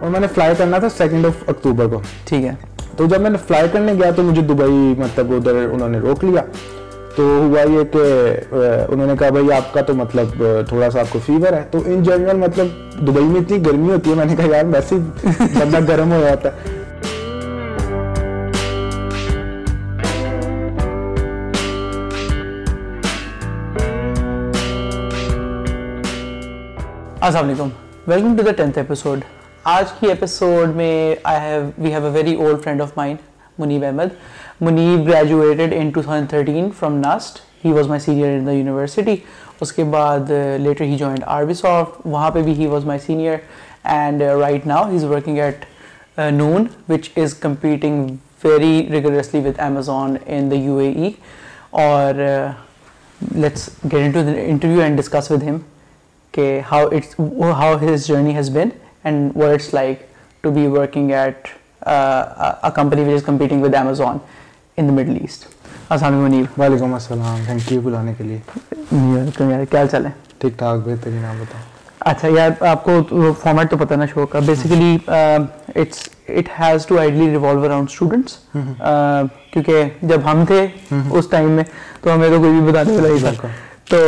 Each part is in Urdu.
اور میں نے فلائی کرنا تھا سیکنڈ آف اکتوبر کو۔ ٹھیک ہے۔ تو جب میں نے فلائی کرنے گیا تو مجھے دبئی مطلب ادھر انہوں نے روک لیا۔ تو ہوا یہ کہ انہوں نے کہا بھائی آپ کا تو مطلب تھوڑا سا آپ کو فیور ہے۔ تو ان جنرل مطلب دبئی میں اتنی گرمی ہوتی ہے میں نے کہا یار ویسے بندہ گرم ہو جاتا ہے۔ السلام علیکم۔ Welcome to the tenth episode آج کی ایپیسوڈ میں I have we have a very old friend of mine Muneeb Ahmed Muneeb graduated in two thousand thirteen from NUST he was my senior in the university اس کے بعد later he joined are be soft وہاں پہ بھی he was my senior and right now he is working at Noon which is competing very regularly with Amazon in the U A E اور let's get into interview and discuss with him کہ how it's how his journey has been and what it's like to be working at company which is competing with Amazon in the Middle East السلام علیکم وعلیکم السلام تھینک یو بلانے کے لیے کیا حال چال ہے ٹھیک ٹھاک بہترین آپ بتاؤ اچھا یار آپ کو فارمیٹ تو پتہ نا شو کا basically it's it has to ideally revolve around students کیونکہ جب ہم تھے اس ٹائم میں تو ہمیں تو کوئی بھی بتانے والا ہی تھا تو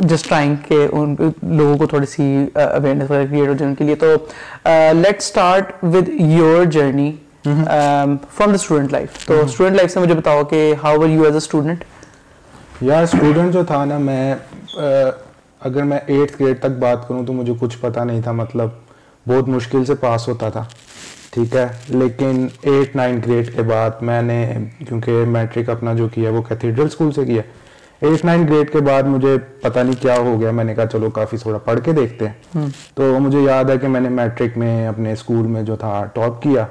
جسٹ ٹرائنگ کہ ان لوگوں کو تھوڑی سی اویئرنیس وغیرہ کریٹ ہو جائے ان کے لیے تو let start with your journey from the student life تو اسٹوڈنٹ لائف سے مجھے بتاؤ کہ how were you as a student یار اسٹوڈنٹ جو تھا نا میں اگر میں ایٹھ گریڈ تک بات کروں تو مجھے کچھ پتہ نہیں تھا مطلب بہت مشکل سے پاس ہوتا تھا ٹھیک ہے؟ لیکن ایٹ نائن گریڈ کے بعد میں نے کیونکہ میٹرک اپنا جو کیا وہ کیتھیڈرل اسکول سے کیا۔ ایٹ نائن گریڈ کے بعد مجھے پتہ نہیں کیا ہو گیا۔ میں نے کہا چلو کافی تھوڑا پڑھ کے دیکھتے ہیں۔ تو مجھے یاد ہے کہ میں نے میٹرک میں اپنے اسکول میں جو تھا ٹاپ کیا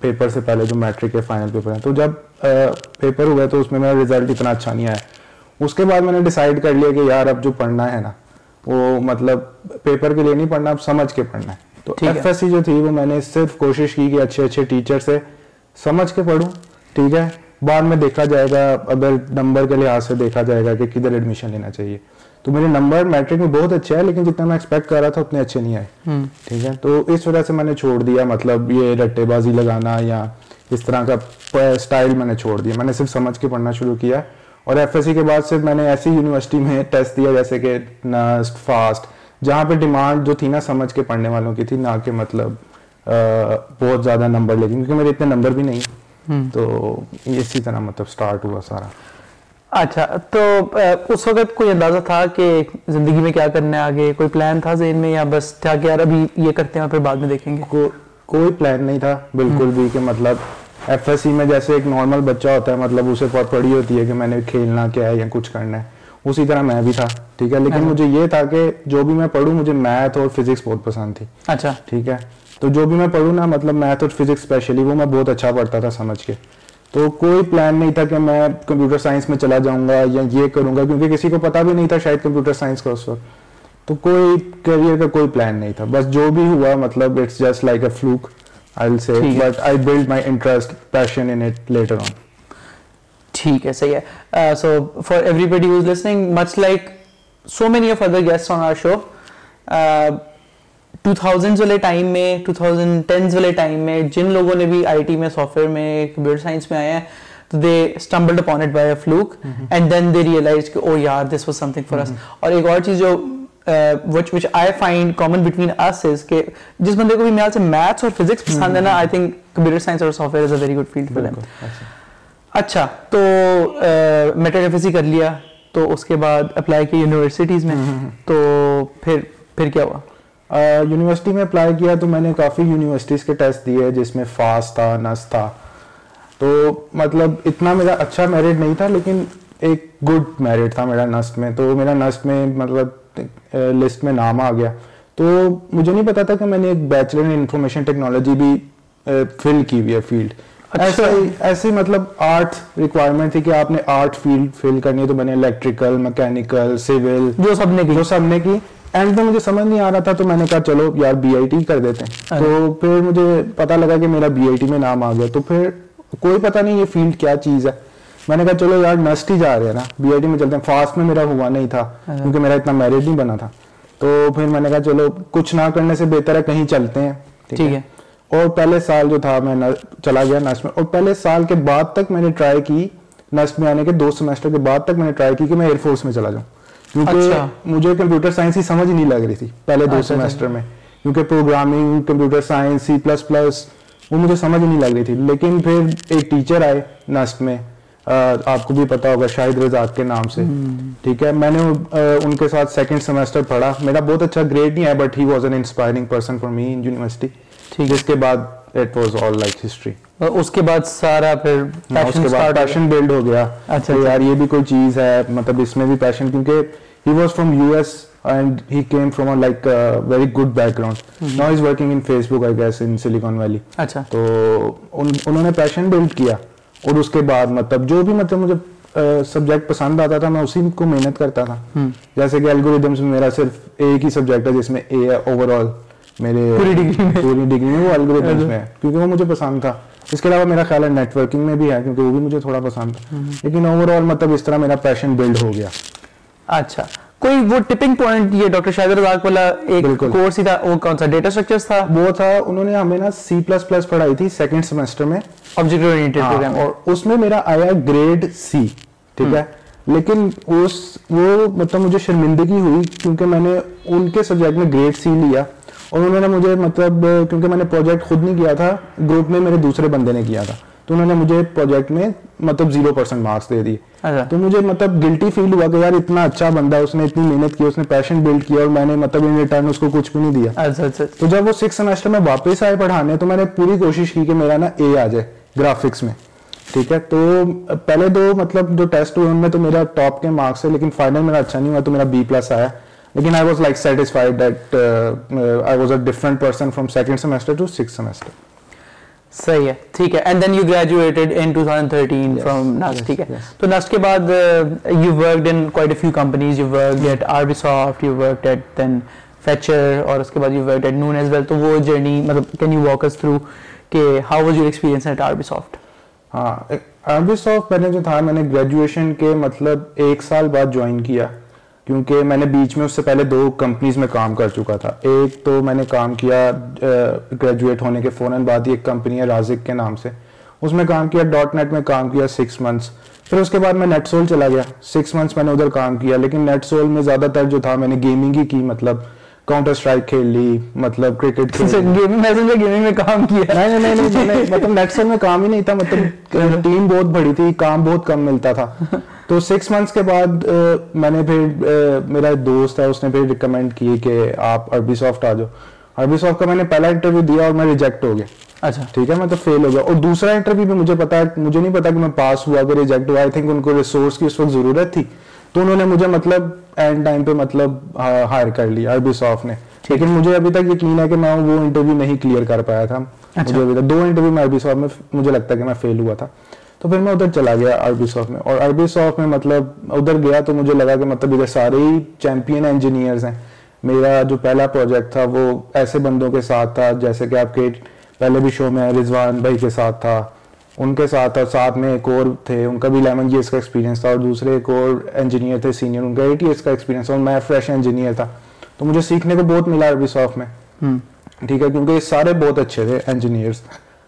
پیپر سے پہلے جو میٹرک کے فائنل پیپر ہیں۔ تو جب پیپر ہوئے تو اس میں میرا رزلٹ اتنا اچھا نہیں آیا۔ اس کے بعد میں نے ڈیسائیڈ کر لیا کہ یار اب جو پڑھنا ہے نا وہ مطلب پیپر کے لیے نہیں پڑھنا اب سمجھ کے پڑھنا ہے۔ تو ایف ایس سی جو تھی وہ میں نے صرف کوشش کی کہ اچھے اچھے ٹیچر سے سمجھ کے پڑھوں۔ ٹھیک ہے؟ بعد میں دیکھا جائے گا اگر نمبر کے لحاظ سے دیکھا جائے گا کہ کدھر ایڈمیشن لینا چاہیے۔ تو میرے نمبر میٹرک میں بہت اچھے ہیں لیکن جتنا میں ایکسپیکٹ کر رہا تھا اتنے اچھے نہیں آئے۔ ٹھیک ہے؟ تو اس وجہ سے میں نے چھوڑ دیا مطلب یہ رٹے بازی لگانا یا اس طرح کا اسٹائل میں نے چھوڑ دیا۔ میں نے صرف سمجھ کے پڑھنا شروع کیا اور ایف ایس سی کے بعد سے میں نے ایسی یونیورسٹی میں ٹیسٹ دیا جیسے کہ نسٹ فاسٹ جہاں پہ ڈیمانڈ جو تھی نا سمجھ کے پڑھنے والوں کی تھی نہ کہ مطلب بہت زیادہ نمبر لے کیونکہ میرے اتنے نمبر بھی نہیں۔ تو اسی طرح مطلب اسٹارٹ ہوا سارا۔ اچھا تو اس وقت کوئی اندازہ تھا کہ زندگی میں کیا کرنا ہے آگے؟ کوئی پلان تھا ذہن میں یا بس تھا کہ یار ابھی یہ کرتے ہیں پھر بعد میں دیکھیں گے؟ کوئی پلان نہیں تھا بالکل بھی کہ مطلب ایف ایس سی میں جیسے ایک نارمل بچہ ہوتا ہے مطلب اسے بہت پڑی ہوتی ہے کہ میں نے کھیلنا کیا ہے یا کچھ کرنا ہے۔ اسی طرح میں بھی تھا ٹھیک ہے؟ لیکن مجھے یہ تھا کہ جو بھی میں پڑھوں مجھے میتھ اور فزکس بہت پسند تھی۔ اچھا۔ ٹھیک ہے؟ تو جو بھی میں پڑھوں نا مطلب میتھ اور فزکس اسپیشلی وہ میں بہت اچھا پڑھتا تھا سمجھ کے۔ تو کوئی پلان نہیں تھا کہ میں کمپیوٹر سائنس میں چلا جاؤں گا یا یہ کروں گا کیونکہ کسی کو پتا بھی نہیں تھا شاید کمپیوٹر سائنس کا اس وقت۔ تو کوئی کیریئر کا کوئی پلان نہیں تھا۔ بس جو بھی ہوا مطلب it's just like a fluke I will say but I build my interest passion in it later on ٹھیک ہے صحیح ہے۔ So for everybody who is listening much like so many of other guest on our show two thousand والے ٹائم میں ٹو تھاؤزینڈ ٹینز والے ٹائم میں جن لوگوں نے بھی آئی ٹی میں سافٹ ویئر میں کمپیوٹر سائنس میں آئے ہیں تو they stumbled upon it by a fluke and then they realize کہ او یار this was something for us اور ایک اور چیز جو which which I find common between us is کہ جس بندے کو بھی میرے سے میتھس اور فزکس پسند ہے نا آئی تھنک کمپیوٹر سائنس اور software is a very good field for them اچھا۔ تو میٹرک ایف ایس سی کر لیا تو اس کے بعد اپلائی کیا یونیورسٹیز میں تو پھر پھر کیا ہوا؟ یونیورسٹی میں اپلائی کیا تو میں نے کافی یونیورسٹیز کے ٹیسٹ دیے جس میں فاسٹ تھا نس تھا۔ تو مطلب اتنا میرا اچھا میرٹ نہیں تھا لیکن ایک گڈ میرٹ تھا میرا نسٹ میں۔ تو میرا نسٹ میں مطلب لسٹ میں نام آ گیا۔ تو مجھے نہیں پتا تھا کہ میں نے ایک بیچلر ان انفارمیشن ٹیکنالوجی بھی فل کی ہوئی ہے فیلڈ۔ ایسی مطلب آرٹ ریکوائرمنٹ تھی کہ آپ نے آرٹ فیلڈ فل کرنی ہے تو میں نے الیکٹریکل میکینیکل سول جو سب نے کی۔ جو سب نے کی۔ اینڈ میں مجھے سمجھ نہیں آ رہا تھا تو میں نے کہا چلو یار بی آئی ٹی کر دیتے ہیں۔ تو پھر مجھے پتا لگا کہ میرا بی آئی ٹی میں نام آ گیا۔ تو پھر کوئی پتا نہیں یہ فیلڈ کیا چیز ہے۔ میں نے کہا چلو یار نسٹ ہی جا رہے ہیں نا۔ بی آئی ٹی میں چلتے ہیں۔ فاسٹ میں میرا ہوا نہیں تھا کیونکہ میرا اتنا میرٹ نہیں بنا تھا۔ تو پھر میں نے کہا چلو کچھ نہ کرنے سے بہتر ہے کہیں چلتے ہیں۔ ٹھیک ہے۔ اور پہلے سال جو تھا میں چلا گیا نسٹ میں۔ اور پہلے سال کے بعد تک میں نے ٹرائی کی نسٹ میں آنے کے دو سیمسٹر کے بعد تک میں نے ٹرائی کی کہ میں ایئر فورس میں چلا جاؤں۔ کیونکہ اچھا۔ مجھے کمپیوٹر سائنس ہی سمجھ نہیں لگ رہی تھی پہلے دو اچھا، اچھا۔ سیمسٹر میں۔ کیونکہ programming computer science C plus plus وہ مجھے سمجھ نہیں لگ رہی تھی۔ لیکن پھر ایک ٹیچر آئے نسٹ میں آپ کو بھی پتا ہوگا شاہد رزاق کے نام سے۔ ٹھیک ہے میں نے ان کے ساتھ سیکنڈ سیمسٹر پڑھا۔ میرا بہت اچھا گریڈ نہیں ہے but he was an inspiring person for me in university ٹھیک ہے۔ اس کے بعد it was all like history اس کے بعد سارا پھر اس کے بعد پیشن بلڈ ہو گیا۔ اچھا یار یہ بھی کوئی چیز ہے مطلب اس میں بھی پیشن کیونکہ he was from U S and he came from like very good background now is working in Facebook I guess in Silicon Valley اچھا تو انہوں نے پیشن بلڈ کیا اور اس کے بعد مطلب جو بھی مطلب مجھے سبجیکٹ پسند آتا تھا میں اسی کو محنت کرتا تھا۔ جیسے کہ الگوریدمس میں میرا صرف ایک ہی سبجیکٹ ہے جس میں اے ہے اوور آل میرے پوری ڈگری پوری ڈگری میں وہ الگوریدمس میں۔ ہے کیونکہ وہ مجھے پسند تھا۔ اس کے علاوہ میرا خیال ہے نیٹ ورکنگ میں بھی ہے کیونکہ وہ بھی مجھے تھوڑا پسند تھا۔ لیکن اوور آل مطلب اس طرح میرا پیشن بلڈ ہو گیا۔ اچھا۔ کوئی وہ ٹپنگ پوائنٹ یہ ڈاکٹر شاہد رزاق والا ایک کورس ہی تھا وہ کون سا ڈیٹا اسٹرکچرز تھا؟ وہ تھا انہوں نے ہمیں نا سی پلس پلس پڑھائی تھی سیکنڈ سیمسٹر میں۔ آبجیکٹ اورینٹڈ پروگرام اور اس میں میرا آیا گریڈ سی ٹھیک ہے؟ لیکن اس وہ مطلب مجھے شرمندگی ہوئی کیونکہ میں نے ان کے سبجیکٹ میں گریڈ سی لیا۔ اور انہوں نے مجھے مطلب کیونکہ میں نے پروجیکٹ خود نہیں کیا تھا گروپ میں میرے دوسرے بندے نے کیا تھا۔ تو انہوں نے مجھے پروجیکٹ میں مطلب زیرو پرسینٹ مارکس دے دیے۔ تو مجھے مطلب گلٹی فیل ہوا کہ یار اتنا اچھا بندہ اس نے اتنی محنت کی اس نے پیشن بلڈ کیا اور میں نے مطلب ان ریٹرن اس کو کچھ بھی نہیں دیا۔ تو جب وہ سکس سیمسٹر میں واپس آئے پڑھانے تو میں نے پوری کوشش کی کہ میرا نا اے آ جائے گرافکس میں ٹھیک ہے؟ تو پہلے دو مطلب جو ٹیسٹ ہوئے ان میں تو میرا ٹاپ کے مارکس ہے لیکن فائنل میرا اچھا نہیں ہوا تو میرا بی پلس آیا۔ لیکن I was like satisfied that I was a different person from second semester to six semester صحیح ہے ٹھیک ہے۔ And then you graduated in 2013 from NUST ٹھیک ہے۔ تو نسٹ کے بعد you worked in quite a few companies you worked at Arbisoft you worked at then feature اور اس کے بعد you worked at Noon as well تو وہ جرنی مطلب can you walk us through کہ how was your experience at Arbisoft ہاں آر بی سافٹ میں نے جو تھا میں نے گریجویشن کے مطلب ایک سال بعد جوائن کیا۔ کیونکہ میں نے بیچ میں اس سے پہلے دو کمپنیز میں کام کر چکا تھا۔ ایک تو میں نے کام کیا گریجویٹ ہونے کے فوراً بعد ہی ایک کمپنی ہے رازق کے نام سے۔ اس میں کام کیا ڈاٹ نیٹ میں کام کیا سکس منتھس پھر اس کے بعد میں نیٹ سول چلا گیا۔ سکس منتھس میں نے ادھر کام کیا، لیکن نیٹ سول میں زیادہ تر جو تھا، میں نے گیمنگ ہی کی مطلب کاؤنٹر اسٹرائک کھیل لی مطلب کرکٹ گیمنگ میں کام کیا۔ نہیں نہیں نہیں مطلب نیٹ سول میں کام ہی نہیں تھا مطلب ٹیم بہت بڑی تھی کام بہت کم ملتا تھا۔ تو سکس منتھس کے بعد میں نے پھر میرا دوست ہے اس نے پھر ریکمینڈ کی کہ آپ اربی سافٹ آ جاؤ۔ اربی سافٹ کا میں نے پہلا انٹرویو دیا اور میں ریجیکٹ ہو گیا۔ اچھا۔ ٹھیک ہے میں تو فیل ہو گیا۔ اور دوسرا انٹرویو بھی مجھے پتا مجھے نہیں پتا کہ میں پاس ہوا کہ ریجیکٹ ہوا۔ آئی تھنک ان کو ریسورس کی اس وقت ضرورت تھی۔ تو انہوں نے مجھے مطلب اینڈ ٹائم پہ مطلب ہائر کر لیا اربی سافٹ نے لیکن مجھے ابھی تک یقین ہے کہ میں وہ انٹرویو نہیں کلیئر کر پایا تھا. مجھے ابھی تک دو انٹرویو میں اربی سافٹ میں مجھے لگتا ہے کہ میں فیل ہوا تھا. تو پھر میں ادھر چلا گیا عربی سافٹ میں. اور عربی سافٹ میں مطلب ادھر گیا تو مجھے لگا کہ مطلب ادھر سارے ہی چیمپئن انجینئرز ہیں. میرا جو پہلا پروجیکٹ تھا وہ ایسے بندوں کے ساتھ تھا جیسے کہ آپ کے پہلے بھی شو میں رضوان بھائی کے ساتھ تھا. ان کے ساتھ اور ساتھ میں ایک اور تھے ان کا بھی لیون ایئرس کا ایکسپیرینس تھا اور دوسرے ایک اور انجینئر تھے سینئر ان کا ایٹ ایئرس کا ایکسپیرینس اور میں فریش انجینئر تھا۔ تو مجھے سیکھنے کو بہت ملا عربی سافٹ میں۔ ٹھیک ہے کیونکہ سارے بہت اچھے تھے انجینئرس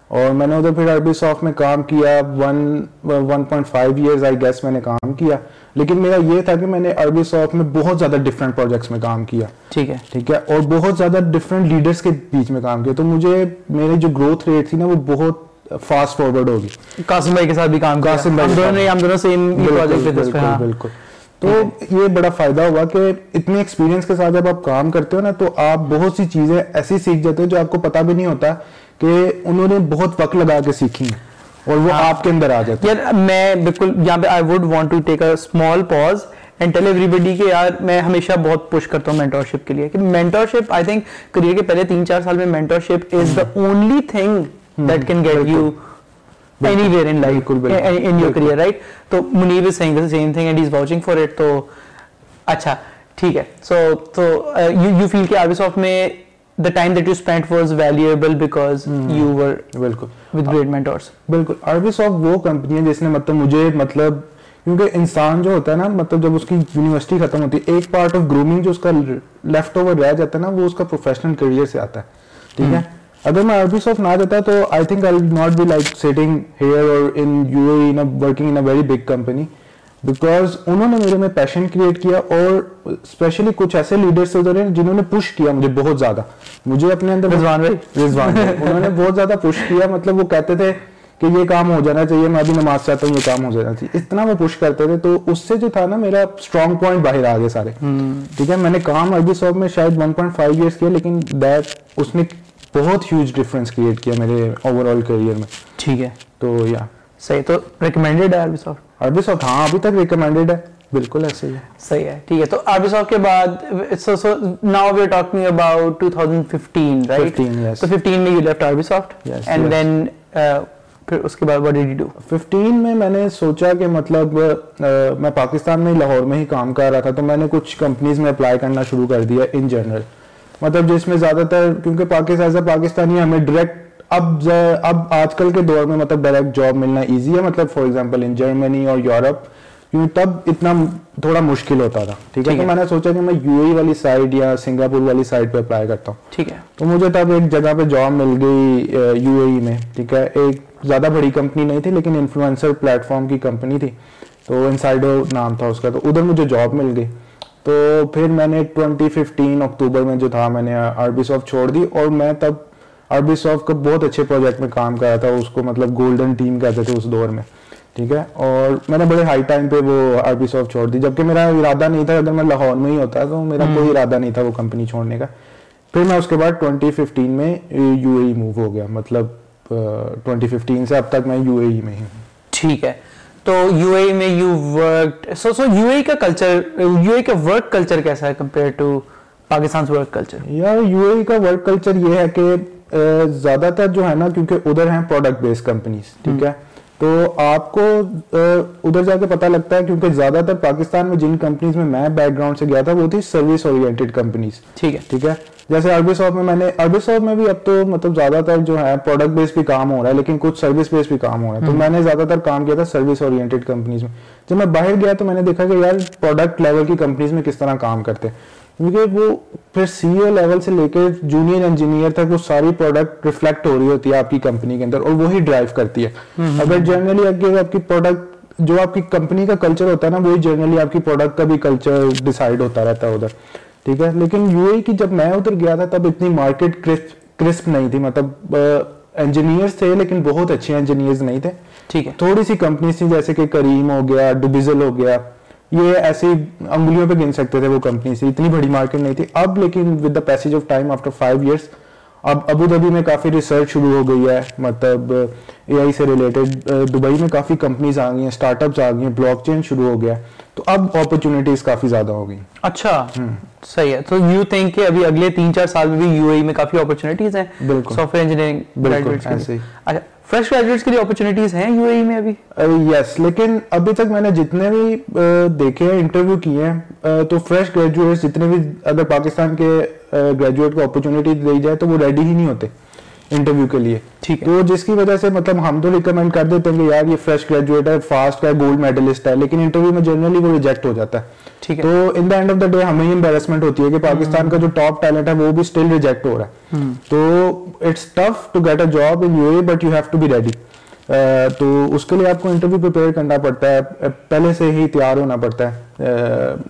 اور میں نے ادھر پھر عربی سافٹ میں کام کیا one one point five years I guess میں نے کام کیا۔ لیکن میرا یہ تھا کہ میں نے عربی سافٹ میں بہت زیادہ ڈفرینٹ پروجیکٹس میں کام کیا۔ ٹھیک ہے۔ ٹھیک ہے اور بہت زیادہ ڈفرینٹ لیڈرس کے بیچ میں کام کیا۔ تو مجھے میری جو گروتھ ریٹ تھی نا وہ بہت فاسٹ فارورڈ ہوگی۔ قاسم بھائی کے ساتھ بھی کام قاسم بھائی ہم دونوں سیم بالکل بالکل تو یہ بڑا فائدہ ہوا کہ اتنے ایکسپیرینس کے ساتھ جب آپ کام کرتے ہو نا تو آپ بہت سی چیزیں ایسی سیکھ جاتے ہو جو آپ کو پتا بھی نہیں ہوتا کہ انہوں نے بہت وقت لگا کے سیکھی ہیں اور وہ آپ کے اندر آ جاتے ہیں۔ میں بالکل یہاں پہ I would want to take a small pause and tell everybody کہ یار میں ہمیشہ بہت پش کرتا ہوں مینٹورشپ کے لیے۔ کہ مینٹورشپ آئی تھنک کریئر کے پہلے تین چار سال میں mentorship is the only thing that can get you anywhere in life in your career right تو Muneeb is seeing the same thing and is watching for it تو اچھا ٹھیک ہے سو تو یو فیل کہ آر بی سافٹ میں the time that you spent was valuable because hmm. you were بالکل with great mentors. بالکل عربی سافٹ وہ کمپنی ہے جس نے مطلب مجھے مطلب کیونکہ انسان جو ہوتا ہے نا مطلب جب اس کی یونیورسٹی ختم ہوتی ہے ایک پارٹ آف گرومنگ جو اس کا لیفٹ اوور رہ جاتا ہے نا وہ اس کا پروفیشنل کریئر سے آتا ہے ٹھیک ہے اگر میں عربی سافٹ نہ جاتا تو I think I not be like sitting here اور in U A working in a very big company because انہوں نے میرے میں پیشن کریٹ کیا اور اسپیشلی کچھ ایسے لیڈرس ادھر ہیں جنہوں نے پش کیا مجھے بہت زیادہ. مجھے اپنے اندر رضوان بھائی؟ رضوان انہوں نے بہت زیادہ پش کیا مطلب وہ کہتے تھے کہ یہ کام ہو جانا چاہیے میں ابھی نماز چاہتا ہوں یہ کام ہو جانا چاہیے. اتنا وہ پش کرتے تھے تو اس سے جو تھا نا میرا اسٹرانگ پوائنٹ باہر آ گئے سارے ٹھیک ہے میں نے کام عربی ساپ میں شاید 1.5 ایئرس کیا لیکن دیٹ اس نے بہت ہیوج ڈفرینس کریٹ کیا میرے اوور آل کریئر میں۔ ٹھیک ہے۔ تو یا صحیح تو ریکمینڈیڈ ہے عربی سافٹ عربی سافٹ ہاں ابھی تک ریکمینڈیڈ ہے۔ بالکل ایسے ہی ہے۔ صحیح ہے ٹھیک ہے تو عربی سافٹ کے بعد so so now we are talking about 2015 right 15 yes. تو 15 میں you left Arbisoft and. Then پھر اس کے بعد واٹ ڈیڈ یو ڈو 15 میں میں نے سوچا کہ مطلب میں پاکستان میں لاہور میں ہی کام کر رہا تھا تو میں نے کچھ کمپنیز میں اپلائی کرنا شروع کر دیا ان جنرل مطلب جس میں زیادہ تر کیونکہ پاکستان پاکستانی ہمیں ڈائریکٹ اب اب آج کل کے دور میں مطلب ڈائریکٹ جاب ملنا ایزی ہے۔ مطلب فار ایگزامپل ان جرمنی اور یورپ کیوں تب اتنا تھوڑا مشکل ہوتا تھا۔ ٹھیک ہے؟ تو میں نے سوچا کہ میں یو اے والی سائڈ یا سنگاپور والی سائڈ پہ اپلائی کرتا ہوں۔ ٹھیک ہے۔ تو مجھے تب ایک جگہ پہ جاب مل گئی یو اے میں۔ ٹھیک ہے؟ ایک زیادہ بڑی کمپنی نہیں تھی لیکن انفلوئنسر پلیٹ فارم کی کمپنی تھی۔ تو انسائڈو نام تھا اس کا۔ تو ادھر مجھے جاب مل گئی۔ تو پھر میں نے ٹوینٹی ففٹین اکتوبر میں جو تھا میں نے عربی سافٹ چھوڑ دی اور میں تب عربی سافٹ کا بہت اچھے پروجیکٹ میں کام کر رہا تھا اس کو مطلب گولڈن ٹیم کہتے تھے اس دور میں ٹھیک ہے؟ اور میں نے بڑے ہائی ٹائم پہ وہ عربی سافٹ چھوڑ دی جبکہ میرا ارادہ نہیں تھا اگر میں لاہور میں ہی ہوتا تو میرا کوئی ارادہ نہیں تھا وہ کمپنی چھوڑنے کا۔ پھر میں اس کے بعد ٹوینٹی ففٹین میں یو اے موو ہو گیا مطلب ٹوینٹی ففٹین سے اب تک میں یو اے میں ہی ہوں۔ ٹھیک ہے۔ تو یو اے میں you work so so U A کا کلچر یو اے کا ورک کلچر کیسا ہے compare to Pakistan work culture یار یو اے کا ورک کلچر یہ ہے کہ زیادہ تر جو ہے نا، کیونکہ ادھر ہیں پروڈکٹ بیس کمپنیز ٹھیک ہے؟ تو آپ کو ادھر جا کے پتہ لگتا ہے کیونکہ زیادہ تر پاکستان میں جن کمپنیز میں میں بیک گراؤنڈ سے گیا تھا وہ تھی سروس اورینٹیڈ کمپنیز ٹھیک ہے۔ ٹھیک ہے؟ جیسے عربی ساپ میں میں نے عربی ساپ میں بھی اب تو مطلب زیادہ تر جو ہے پروڈکٹ بیس بھی کام ہو رہا ہے لیکن کچھ سروس بیس بھی کام ہو رہا ہے۔ تو میں نے زیادہ تر کام کیا تھا سروس اورینٹیڈ کمپنیز میں۔ جب میں باہر گیا تو میں نے دیکھا کہ یار پروڈکٹ لیول کی کمپنیز میں کس طرح کام کرتے ہیں۔ کیونکہ وہ پھر سی او لیول سے لے کے جونیئر انجینئر تک وہ ساری پروڈکٹ ریفلیکٹ ہو رہی ہوتی ہے آپ کی کمپنی کے اندر اور وہی ڈرائیو کرتی ہے۔ اگر جنرلی اگر آپ کی پروڈکٹ جو آپ کی کمپنی کا کلچر ہوتا ہے نا وہی جنرلی آپ کی پروڈکٹ کا بھی کلچر ڈیسائیڈ ہوتا رہتا ہے ادھر۔ ٹھیک ہے؟ لیکن یو اے کی جب میں ادھر گیا تھا تب اتنی مارکیٹ کرسپ نہیں تھی۔ مطلب انجینئرس تھے لیکن بہت اچھے انجینئرز نہیں تھے۔ ٹھیک ہے۔ تھوڑی سی کمپنیز تھیں جیسے کہ کریم ہو گیا ڈوبیزل ہو گیا۔ یہ ایسی انگلیوں پہ گن سکتے تھے وہ کمپنی سے اتنی بڑی مارکیٹ نہیں تھی۔ اب لیکن with the passage of time after five years اب ابو دھبی میں کافی ریسرچ شروع ہو گئی ہے۔ مطلب اے آئی سے ریلیٹڈ دبئی میں کافی کمپنیز آ گئی ہیں اسٹارٹ اپس آ گئی ہیں بلاک چین شروع ہو گیا تو اب اپرچونیٹیز کافی زیادہ ہو گئی۔ اچھا صحیح ہے۔ تو یو تھنک کہ ابھی اگلے تین چار سال میں بھی یو اے میں کافی اپرچونیٹیز ہیں؟ بالکل۔ سافٹ ویئر انجینئرنگ بالکل ایسے ہی۔ اچھا فریش گریجویٹس کے لیے اپرچونیٹیز ہیں یو اے میں ابھی؟ uh, یس لیکن ابھی تک میں نے جتنے بھی uh, دیکھے ہیں انٹرویو کیے ہیں uh, تو فریش گریجویٹس جتنے بھی اگر پاکستان کے گریجویٹ کو اپرچونیٹی دی جائے تو وہ ریڈی ہی نہیں ہوتے۔ انٹرویو کے لیے۔ ٹھیک تو جس کی وجہ سے مطلب ہم تو ریکمینڈ کر دیتے ہیں کہ یار یہ فریش گریجویٹ ہے فاسٹ ہے گولڈ میڈلسٹ ہے لیکن انٹرویو میں جنرلی وہ ریجیکٹ ہو جاتا ہے۔ ٹھیک ہے۔ تو in the end of the day ہمیں امبیرسمنٹ ہوتی ہے کہ پاکستان کا جو ٹاپ ٹیلنٹ ہے وہ بھی اسٹل ریجیکٹ ہو رہا ہے۔ تو it's tough to get a job in U A but you have to be ready تو اس کے لیے آپ کو انٹرویو پریپیئر کرنا پڑتا ہے۔ پہلے سے ہی تیار ہونا پڑتا ہے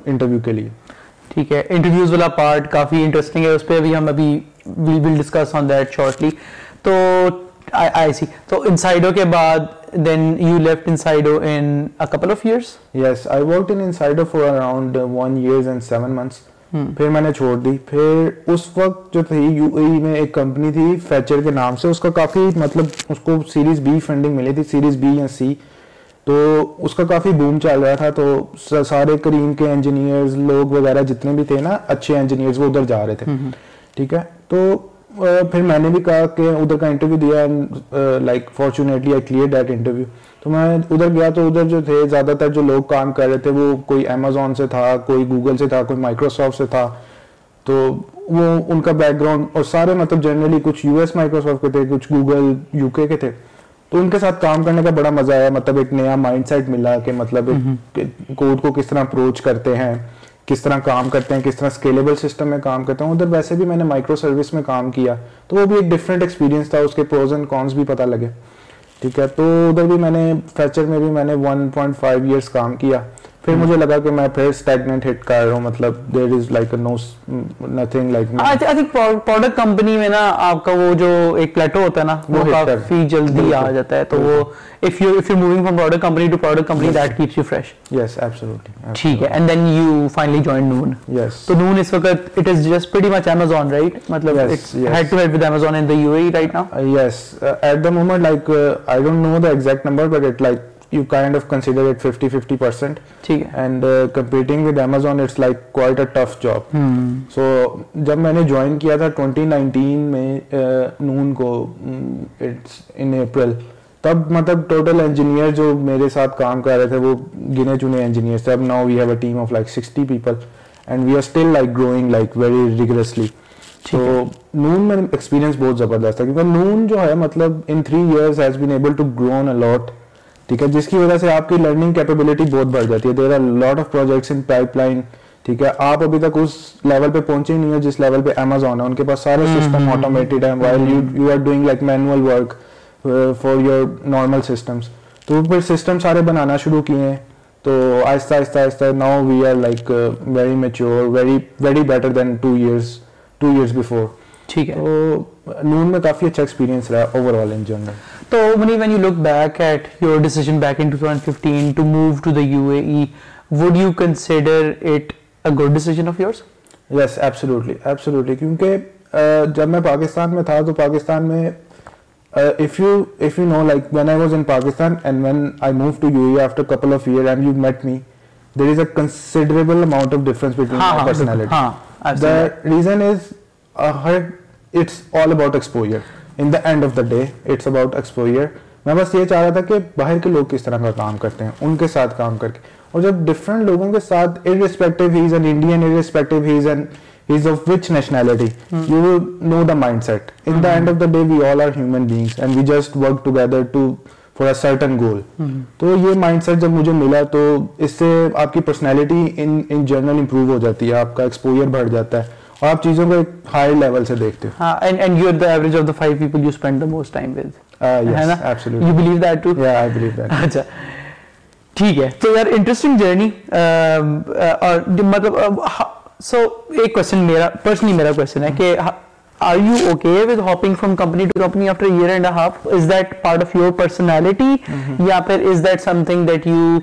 انٹرویو کے لیے۔ ٹھیک ہے۔ انٹرویوز والا پارٹ کافی انٹرسٹنگ ہے۔ اس پہ ابھی ہم ابھی we will discuss on that shortly تو آئی سی تو انسائڈو کے بعد then you left انسائڈو in couple of years yes I work in انسائڈو for around one years and seven months پھر میں نے چھوڑ دی پھر اس وقت جو تھی یو اے میں ایک کمپنی تھی فیچر کے نام سے اس کا کافی مطلب اس کو سیریز بی فنڈنگ ملی تھی سیریز بی یا سی تو اس کا کافی بوم چل رہا تھا تو سارے کریم کے انجینئرز لوگ وغیرہ جتنے بھی تھے نا اچھے انجینئرز وہ ادھر جا رہے تھے ٹھیک ہے تو پھر میں نے بھی کہا کہ ادھر کا انٹرویو دیا like fortunately I clear that interview تو میں ادھر گیا تو ادھر جو تھے زیادہ تر جو لوگ کام کر رہے تھے وہ کوئی امیزون سے تھا کوئی گوگل سے تھا کوئی مائکروسافٹ سے تھا۔ تو وہ ان کا بیک گراؤنڈ اور سارے مطلب جنرلی کچھ یو ایس مائکروسافٹ کے تھے کچھ گوگل یو کے کے تھے۔ تو ان کے ساتھ کام کرنے کا بڑا مزہ آیا مطلب ایک نیا مائنڈ سیٹ ملا کہ مطلب کوڈ کو کس طرح اپروچ کرتے ہیں۔ کس طرح کام کرتے ہیں، کس طرح اسکیلیبل سسٹم میں کام کرتے ہیں، ادھر ویسے بھی میں نے مائکرو سروس میں کام کیا۔ تو وہ بھی ایک ڈفرینٹ ایکسپیرینس تھا، اس کے پروز اینڈ کونس بھی پتہ لگے۔ ٹھیک ہے، تو ادھر بھی میں نے فیچر میں بھی میں نے ون پوائنٹ فائیو ایئرس کام کیا۔ پھر مجھے لگا کہ میں پھر اسٹیگنٹ ہٹ کر رہا ہوں مطلب there is like no nothing like product company میں نا آپ کا وہ جو ایک پلیٹو ہوتا ہے نا وہ کافی جلدی آ جاتا ہے تو وہ if you if you're moving from product company to product company that keeps you fresh yes absolutely ٹھیک ہے and then you finally joined noon yes تو noon اس وقت it is just pretty much amazon right مطلب Yes, it's yes. head to head with amazon in the uae right now Uh, yes uh, at the moment like uh, i don't know the exact number but it like you kind of consider it 50 50 percent. and uh, competing with amazon it's like quite a tough job. so جب میں نے join کیا تھا 2019 میں نون کو اٹس ان اپریل تب مطلب ٹوٹل انجینئر جو میرے ساتھ کام کر رہے تھے وہ گنے چنے انجینئر تھے۔ اب now we have a team of like sixty people and we are still like growing like very regularly تو نون میں ایکسپیرینس بہت زبردست تھا کیونکہ نون جو ہے مطلب in three years has been able to grown a lot ٹھیک ہے جس کی وجہ سے آپ کی لرننگ کیپیبلٹی بہت بڑھ جاتی ہے۔ There are lot of projects in pipeline ٹھیک ہے۔ آپ ابھی تک اس لیول پہ پہنچے ہی نہیں ہے جس لیول پہ امیزون ہے۔ ان کے پاس سارے سسٹم آٹومیٹڈ ہیں۔ While you are doing like manual work for your normal systems تو پھر سسٹم سارے بنانا شروع کیے ہیں۔ تو آہستہ آہستہ آہستہ now we are like very mature very very better than two years two years before ٹھیک ہے۔ تو نون میں کافی اچھا ایکسپیرینس رہا اوور آل ان جنرل تو money when you look back at your decision back in 2015 to move to the UAE would you consider it a good decision of yours? Yes absolutely absolutely کیونکہ جب میں پاکستان میں تھا تو پاکستان میں if you if you know like when I was in Pakistan and when I move to U A after couple of year and you met me there is a considerable amount of difference between personality ہاں the reason is it's all about exposure in the end of the day it's about exposure میں بس یہ چاہ رہا تھا کہ باہر کے لوگ کس طرح کا کام کرتے ہیں ان کے ساتھ کام کر کے۔ اور جب ڈفرنٹ لوگوں کے ساتھ irrespective has an Indian irrespective has an has of which nationality you will know the mindset in the end of the day we all are human beings and we just work together to for a certain goal تو یہ مائنڈ سیٹ جب مجھے ملا تو اس سے آپ کی پرسنالٹی ان جنرل امپروو ہو جاتی ہے آپ کا ایکسپوجر بڑھ جاتا ہے۔ اور آپ چیزوں کو ایک ہائی لیول سے دیکھتے ہاں and and you're the average of the five people you spend the most time with. ہو ہے نا؟ Yes absolutely you believe that too? یا آئی بلیو دیٹ اچھا۔ ٹھیک ہے۔ تو یار انٹرسٹنگ جرنی اور مطلب سو ایک کوشچن میرا پرسنلی میرا کوشچن ہے کہ are you okay with hopping from company to company after year and half is that part of your personality یا پھر is that something that you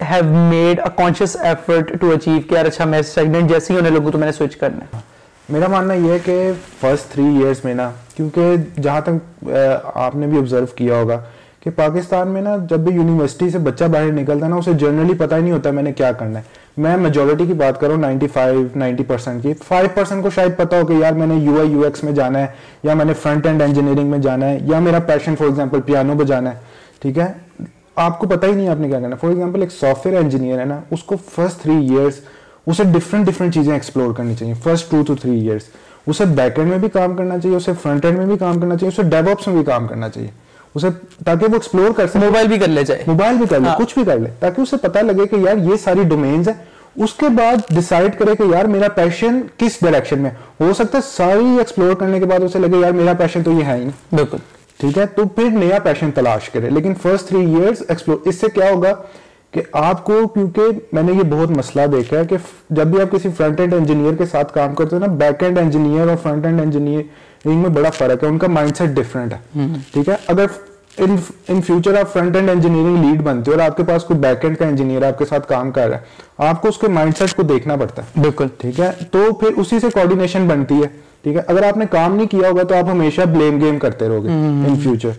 have made a conscious effort to achieve کہ یار اچھا میں سیگمنٹ جیسے ہی ہونے لگوں تو میں نے سوئچ کرنا ہے میرا ماننا یہ ہے کہ فرسٹ تھری ایئرس میں نا کیونکہ جہاں تک آپ نے بھی آبزرو کیا ہوگا کہ پاکستان میں نا جب بھی یونیورسٹی سے بچہ باہر نکلتا ہے نا اسے جنرلی پتہ ہی نہیں ہوتا میں نے کیا کرنا ہے میں میجورٹی کی بات کروں نائنٹی فائیو نائنٹی پرسینٹ کی فائیو پرسینٹ کو شاید پتا ہو کہ یار میں نے یو آئی یو ایکس میں جانا ہے یا میں نے فرنٹ اینڈ انجینئرنگ میں جانا ہے یا میرا پیشن فار ایگزامپل پیانو بجانا ہے ٹھیک ہے آپ کو پتہ ہی نہیں آپ نے کیا کرنا فار ایگزامپل ایک سافٹ ویئر انجینئر ہے نا اس کو فرسٹ تھری ایئرس اسے ڈفرنٹ ڈفرنٹ چیزیں ایکسپلور کرنی چاہیے۔ First two two three years اسے بیک اینڈ میں بھی کام کرنا چاہیے اسے فرنٹ اینڈ میں بھی کام کرنا چاہیے اسے ڈیو آپس میں بھی کام کرنا چاہیے۔ اسے تاکہ وہ ایکسپلور کر سکے۔ موبائل بھی کر لے جائے۔ موبائل بھی کر لے کچھ بھی کر لے تاکہ اسے پتہ لگے کہ یار یہ ساری ڈومینز ہیں۔ اس کے بعد ڈیسائیڈ کرے کہ یار میرا پیشن کس ڈائریکشن میں ہو سکتا ہے ساری ایکسپلور کرنے کے بعد اسے لگے یار میرا پیشن تو یہ ہے ہی نہیں۔ بالکل۔ ٹھیک ہے؟ تو پھر نیا پیشن تلاش کرے لیکن فرسٹ تھری ایئرس ایکسپلور اس سے کیا ہوگا کہ آپ کو کیونکہ میں نے یہ بہت مسئلہ دیکھا ہے کہ جب بھی آپ کسی فرنٹ اینڈ انجینئر کے ساتھ کام کرتے ہو نا بیک اینڈ انجینئر اور فرنٹ اینڈ انجینئرنگ میں بڑا فرق ہے۔ ان کا مائنڈ سیٹ ڈفرینٹ ہے ٹھیک ہے؟ اگر ان فیوچر آپ فرنٹ اینڈ انجینئرنگ لیڈ بنتے ہو اور آپ کے پاس کوئی بیک اینڈ کا انجینئر آپ کے ساتھ کام کر رہا ہے آپ کو اس کے مائنڈ سیٹ کو دیکھنا پڑتا ہے۔ بالکل۔ ٹھیک ہے؟ تو پھر اسی سے کوآرڈینیشن بنتی ہے۔ ٹھیک ہے؟ اگر آپ نے کام نہیں کیا ہوگا تو آپ ہمیشہ بلیم گیم کرتے رہو گے ان فیوچر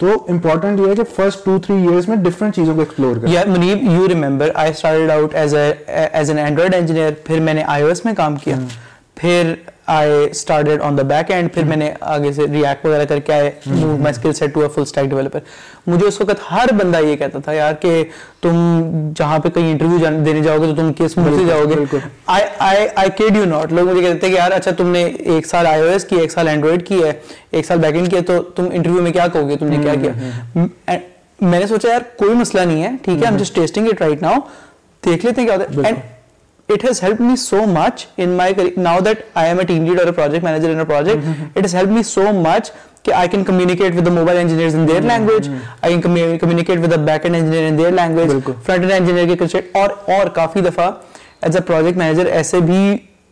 تو امپورٹنٹ یہ ہے کہ فرسٹ ٹو تھری ایئرس میں ڈفرنٹ چیزوں کو ایکسپلور کریں۔ Muneeb you remember I started out as as an Android engineer پھر میں نے آئی او ایس میں کام کیا۔ پھر I started on the back end پھر میں نے آگے سے ریئیکٹ وغیرہ کر کے آئے move my skill set to a full stack developer مجھے اس وقت ہر بندہ یہ کہتا تھا یار کہ تم جہاں پہ کہیں انٹرویو دینے جاؤ گے تو تم کس منہ سے جاؤ گے آئی کیڈ یو ناٹ لوگ مجھے کہتے تھے کہ یار اچھا تم نے ایک سال آئی او ایس کی ایک سال اینڈرائڈ کی ہے ایک سال بیک اینڈ کیا تو تم انٹرویو میں کیا کہو گے تم نے کیا کیا میں نے سوچا یار کوئی مسئلہ نہیں ہے ٹھیک ہے ہم just testing it right now دیکھ لیتے ہیں کیا ہوتا ہے it has helped me so much in my career now that I am a team lead or a project manager in a project mm-hmm. it has helped me so much that I can communicate with the mobile engineers in their mm-hmm. language I can commu- communicate with the back-end engineer in their language front-end engineer کے concept اور اور کافی دفعہ ایز اے پروجیکٹ مینیجر ایسے بھی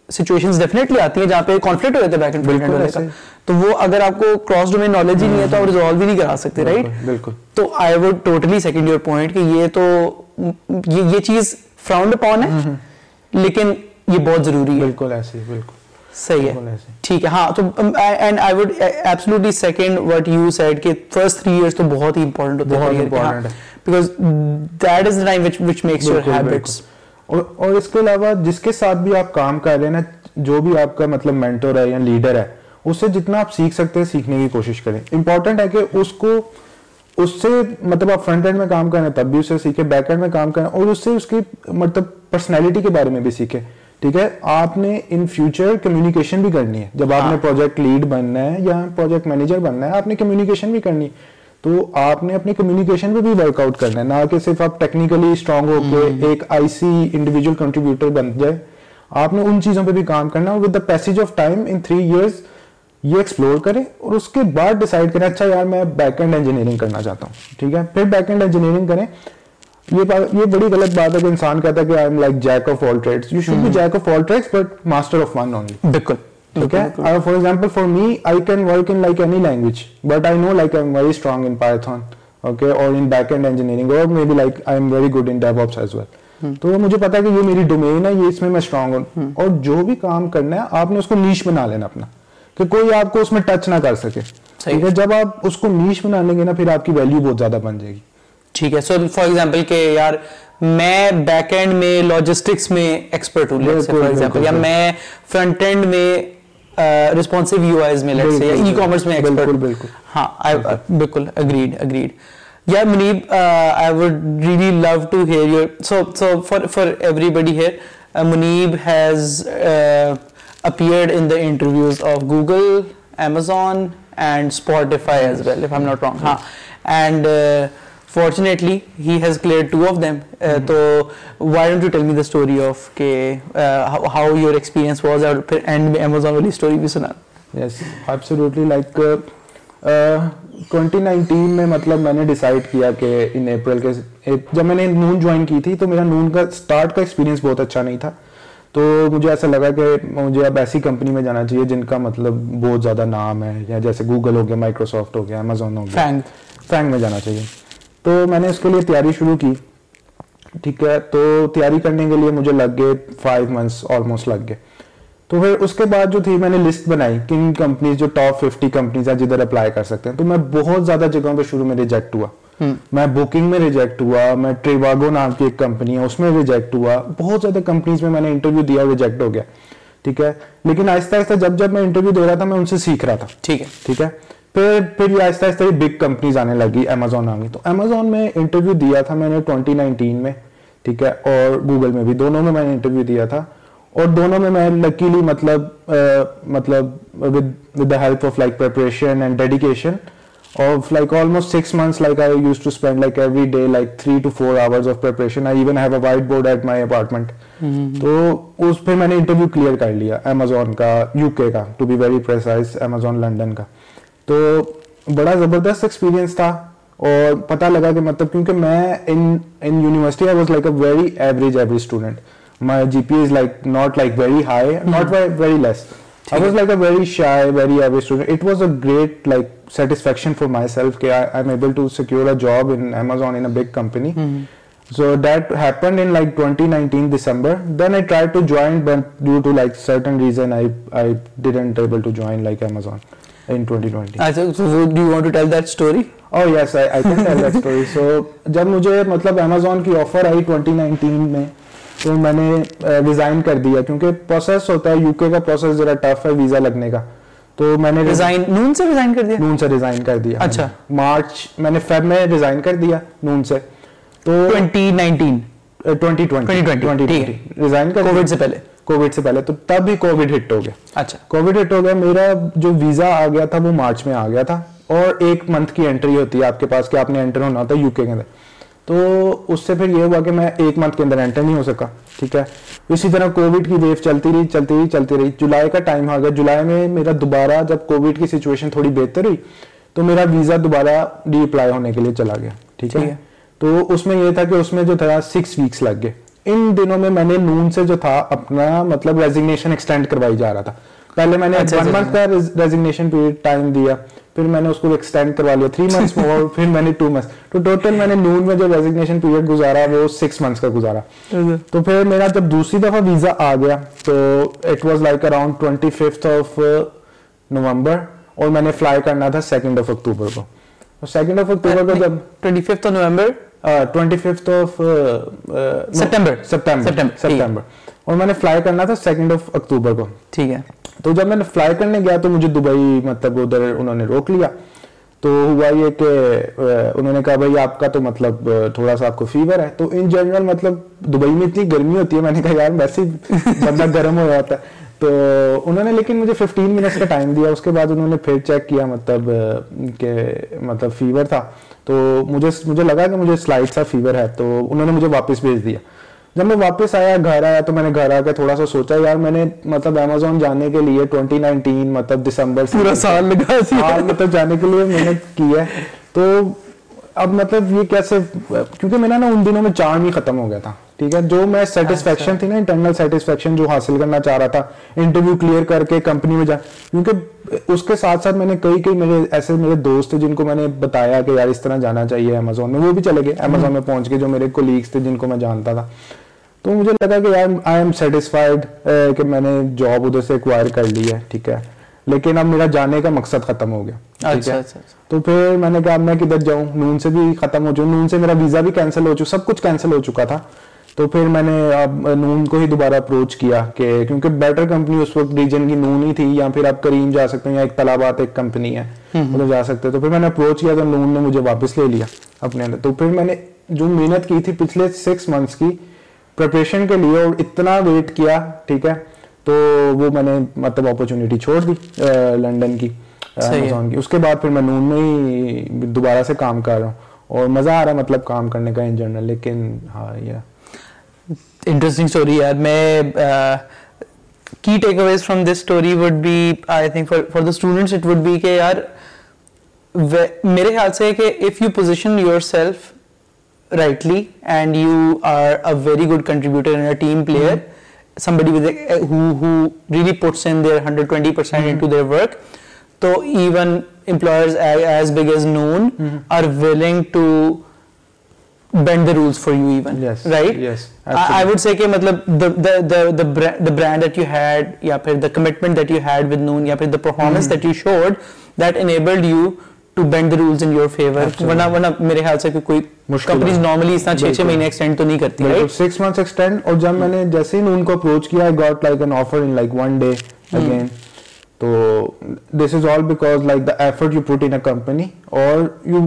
سچویشنز ڈیفینیٹلی آتی ہیں جہاں پہ کانفلکٹ ہو جاتے ہیں بیک اینڈ فرنٹ اینڈ کا تو وہ اگر آپ کو کراس ڈومین نالج ہی نہیں ہے تو آپ ریزالو بھی نہیں کرا سکتے رائٹ بالکل تو I would totally second your point کہ یہ تو یہ چیز فراؤنڈ اپون ہے لیکن یہ بہت ضروری ہے۔ بالکل ایسے بالکل۔ صحیح ہے۔ ٹھیک ہے ہاں تو and I would absolutely second you said کہ فرسٹ تھری ایئرس تو بہت ہی امپورٹنٹ ہے۔ Because that is time which which makes your habits اور اس کے علاوہ جس کے ساتھ بھی آپ کام کر رہے ہیں نا جو بھی آپ کا مطلب مینٹور ہے یا لیڈر ہے اس سے جتنا آپ سیکھ سکتے ہیں سیکھنے کی کوشش کریں۔ امپورٹنٹ ہے کہ اس کو اس سے مطلب آپ فرنٹ اینڈ میں کام کریں تب بھی اسے سیکھیں بیک اینڈ میں کام کریں اور اس سے اس کی مطلب پرسنالٹی کے بارے میں بھی سیکھیں۔ ٹھیک ہے؟ آپ نے ان فیوچر کمیونیکیشن بھی کرنی ہے۔ جب آپ نے پروجیکٹ لیڈ بننا ہے یا پروجیکٹ مینیجر بننا ہے آپ نے کمیونیکیشن بھی کرنی ہے۔ تو آپ نے اپنی کمیونیکیشن پہ بھی ورک آؤٹ کرنا ہے۔ نہ کہ صرف آپ ٹیکنیکلی اسٹرانگ ہو کے ایک آئی سی انڈیویجل کنٹریبیوٹر بن جائے۔ آپ نے ان چیزوں پہ بھی کام کرنا ہے۔ With the passage of time in three years یہ ایکسپلور کریں اور اس کے بعد ڈیسائیڈ کریں اچھا یار میں بیک اینڈ انجینئرنگ کرنا چاہتا ہوں ٹھیک ہے؟ پھر بیک اینڈ انجینئرنگ کریں۔ یہ یہ بڑی غلط بات ہے کہ انسان کہتا ہے کہ I am like jack of all trades you should be jack of all trades but master of one only بالکل ٹھیک ہے؟ For example for me I can work in like any language but I know like I am very strong in Python okay اور ان بیک اینڈ انجینئرنگ اور maybe like I am very good in DevOps as well تو مجھے پتا ہے کہ یہ میری ڈومین ہے یہ اس میں میں اسٹرانگ ہوں۔ اور جو بھی کام کرنا ہے آپ نے اس کو نیش بنا لینا اپنا۔ کہ کوئی آپ کو اس میں ٹچ نہ کر سکے۔ ٹھیک ہے جب آپ اس کو نیش بنا لیں گے نا پھر آپ کی ویلیو بہت زیادہ بن جائے گی۔ ٹھیک ہے۔ سو فار ایگزامپل کہ یار میں بیک اینڈ میں لاجسٹکس میں ایکسپرٹ ہوں فار ایگزامپل یا میں فرنٹ اینڈ میں ریسپونسو یو آئیز میں لیٹس سے یا ای کامرس میں ایکسپرٹ بالکل ہاں بالکل agreed agreed yeah Muneeb I would really love to hear your so so for for everybody here Muneeb has appeared in the interviews of Google, Amazon and Spotify as well, if I'm not wrong. Haan. And uh, fortunately, he has cleared two of them. Uh, mm-hmm. So why don't you tell me the story of ke, uh, how, how your experience was and Amazon wali story bhi suna. Yes, absolutely. Like uh, uh, 2019 میں مطلب میں نے ڈیسائیڈ کیا کہ ان اپریل کے جب میں نے نون جوائن کی تھی تو میرا نون کا اسٹارٹ کا ایکسپیرینس بہت اچھا نہیں تھا تو مجھے ایسا لگا کہ مجھے اب ایسی کمپنی میں جانا چاہیے جن کا مطلب بہت زیادہ نام ہے یا جیسے گوگل ہو گیا مائکروسافٹ ہو گیا امیزون ہو گیا۔ فینگ میں جانا چاہیے۔ تو میں نے اس کے لیے تیاری شروع کی۔ ٹھیک ہے؟ تو تیاری کرنے کے لیے مجھے لگ گئے فائیو منتھس آلموسٹ لگ گئے۔ تو پھر اس کے بعد جو تھی میں نے لسٹ بنائی کن کمپنیز جو ٹاپ ففٹی کمپنیز ہیں جدھر اپلائی کر سکتے ہیں۔ تو میں بہت زیادہ جگہوں پہ شروع میں ریجیکٹ ہوا۔ میں بکنگ میں ریجیکٹ ہوا میں ٹریواگو نام کی ایک کمپنی ہے اس میں ریجیکٹ ہوا۔ بہت زیادہ کمپنیز میں میں نے انٹرویو دیا ریجیکٹ ہو گیا۔ ٹھیک ہے؟ لیکن آہستہ آہستہ جب جب میں انٹرویو دے رہا تھا میں ان سے سیکھ رہا تھا۔ ٹھیک ہے۔ ٹھیک ہے؟ پھر پھر یہ آہستہ آہستہ بگ کمپنیز آنے لگی امیزون نام کی تو امیزون میں انٹرویو دیا تھا میں نے ٹوئنٹی نائنٹین میں ٹھیک ہے؟ اور گوگل میں بھی۔ دونوں میں میں نے انٹرویو دیا تھا۔ اور دونوں میں میں لکیلی مطلب مطلب with the help of like preparation and dedication of like almost six months like i used to spend like every day like three to four hours of preparation. I even have a whiteboard at my apartment. تو اس پہ میں نے انٹرویو کلیئر کر لیا امیزون کا یو کے کا to be very precise Amazon London کا تو بڑا زبردست ایکسپیرینس تھا اور پتہ لگا کہ مطلب کیونکہ میں in in university I was like a very average average student my G P is like not like very high not very less I was like a very shy very average student it was a great like satisfaction for myself کہ I am able to secure a job in Amazon in a big company so that happen in like twenty nineteen December then I try to join but due to like certain reason I I didn't able to join like Amazon in 2020 hmm. so do you want to tell that story? Oh yes i i can tell that story. So جب مجھے مطلب amazon کی offer آئی 2019 میں تو میں نے ریزائن کر دیا کیونکہ پروسیس ہوتا ہے یو کے کا پروسیس ذرا ٹف ہے ویزا لگنے کا۔ تو میں نے ریزائن نون سے ریزائن کر دیا؟ نون سے ریزائن کر دیا۔ اچھا۔ مارچ میں نے فیب میں ریزائن کر دیا نون سے۔ تو 2019 ٹوینٹی 2020 ٹوینٹی ٹھیک ہے۔ ریزائن کر کووڈ سے پہلے۔ کووڈ سے پہلے۔ تو تب ہی کووڈ ہٹ ہو گیا۔ اچھا۔ کووڈ ہٹ ہو گیا۔ میرا جو ویزا آ گیا تھا وہ مارچ میں آ گیا تھا۔ اور ایک منتھ کی انٹری ہوتی ہے آپ کے پاس کہ آپ نے انٹر ہونا ہوتا ہے یو کے کے اندر۔ تو اس سے پھر یہ ہوا کہ میں ایک منتھ کے اندر انٹر نہیں ہو سکا ٹھیک ہے؟ اسی طرح کووڈ کی ویو چلتی رہی چلتی رہی چلتی رہی۔ جولائی کا ٹائم آ گیا۔ جولائی میں میرا دوبارہ جب کووڈ کی سچویشن تھوڑی بہتر ہوئی تو میرا ویزا دوبارہ ری اپلائی ہونے کے لیے چلا گیا ٹھیک ہے۔ تو اس میں یہ تھا کہ اس میں جو تھا سکس ویکس لگ گئے۔ ان دنوں میں میں نے نون سے جو تھا اپنا مطلب ریزگنیشن ایکسٹینڈ کروائی جا رہا تھا۔ پہلے میں نے اچھا، ون اچھا، منتھ کا ریزگنیشن پیریڈ ٹائم دیا۔ پھر میں نے اس کو ایکسٹینڈ کروا لیا. تھری منتھس اور پھر میں نے ٹو منتھس تو ٹوٹل میں نے نون میں جو ریزگنیشن پیریڈ گزارا وہ سکس منتھس کا گزارا. تو پھر میرا جب دوسری دفعہ ویزا آ گیا تو it was like around twenty fifth of November اور میں نے فلائی کرنا تھا سیکنڈ آف اکتوبر کو. سیکنڈ آف اکتوبر کو جب 25th November twenty fifth of. September September, September اور میں نے فلائی کرنا تھا سیکنڈ آف اکتوبر کو۔ ٹھیک ہے۔ تو جب میں نے فلائی کرنے گیا تو مجھے دبئی مطلب ادھر انہوں نے روک لیا۔ تو ہوا یہ کہ انہوں نے کہا بھائی آپ کا تو مطلب تھوڑا سا آپ کو فیور ہے۔ تو ان جنرل مطلب دبئی میں اتنی گرمی ہوتی ہے میں نے کہا یار ویسے بندہ گرم ہو جاتا ہے۔ تو انہوں نے لیکن مجھے ففٹین منٹس کا ٹائم دیا۔ اس کے بعد انہوں نے پھر چیک کیا مطلب کہ مطلب فیور تھا۔ تو مجھے مجھے لگا کہ مجھے سلائٹ سا فیور ہے۔ تو انہوں نے مجھے واپس بھیج دیا۔ جب میں واپس آیا گھر آیا تو میں نے گھر آ کے تھوڑا سا سوچا یار میں نے مطلب امیزون جانے کے لیے ٹوئنٹی نائنٹین مطلب دسمبر پورا سال لگا سال مطلب جانے کے لیے محنت کی ہے تو اب مطلب یہ کیسے کیونکہ میرا نا ان دنوں میں چارم ہی ختم ہو گیا تھا ٹھیک ہے؟ جو میں سیٹسفیکشن تھی نا انٹرنل سیٹسفیکشن جو حاصل کرنا چاہ رہا تھا انٹرویو کلیئر کر کے کمپنی میں جا۔ کیونکہ اس کے ساتھ ساتھ میں نے کئی کئی میرے ایسے میرے دوست تھے جن کو میں نے بتایا کہ یار اس طرح جانا چاہیے امیزون میں وہ بھی چلے گئے امیزون میں پہنچ کے جو میرے کولیگس تھے جن کو میں جانتا تھا۔ تو مجھے لگا کہ یار آئی ایم سیٹسفائڈ کہ میں نے جاب ادھر سے ایکوائر کر لی ہے ٹھیک ہے۔ لیکن اب میرا جانے کا مقصد ختم ہو گیا اچھا ہے۔ اچھا تو پھر میں نے کہا میں کدھر جاؤں؟ نون سے بھی ختم ہو چکا نون سے میرا ویزا بھی کینسل ہو چکا سب کچھ کینسل ہو چکا تھا۔ تو پھر میں نے اب نون کو ہی دوبارہ اپروچ کیا کہ کیونکہ بیٹر کمپنی اس وقت ریجن کی نون ہی تھی یا پھر آپ کریم جا سکتے ہیں یا ایک طلبات ایک کمپنی ہے ادھر جا سکتے تو پھر میں نے اپروچ کیا تو نون نے مجھے واپس لے لیا اپنے اندر۔ تو پھر میں نے جو محنت کی تھی پچھلے سکس منتھس کی پریپریشن کے لیے اور اتنا ویٹ کیا ٹھیک ہے؟ تو وہ میں نے مطلب اپرچونیٹی چھوڑ دی لنڈن کی۔ Amazon کی۔ اس کے بعد پھر میں نون میں ہی دوبارہ سے کام کر رہا ہوں۔ اور مزہ آ رہا ہے مطلب کام کرنے کا ان جنرل لیکن ہاں یہ انٹرسٹنگ اسٹوری یار۔ Main key takeaways from this story would be I think for the students it would be کہ یار میرے خیال سے کہ if you position yourself rightly and you are a very good contributor and a team player somebody with a, who who really puts in their 120% into their work so even employers as, as big as known are willing to bend the rules for you even Yes, right yes, I, I would say کہ مطلب the the the the brand, the brand that you had یا پھر the commitment that you had with Noon یا پھر the performance that you showed that enabled you to bend the rules in your favor. ورنہ ورنہ میرے خیال سے کوئی کمپنیز۔ نارملی اس طرح چھ چھ بالکل۔ مہینے ایکسٹینڈ تو نہیں کرتی رائٹ منتھس ایکسٹینڈ اور جب میں نے جیسے ہی ان کو اپروچ کیا I got like an offer in like one day again تو this is all because like the effort you put in a company اور یو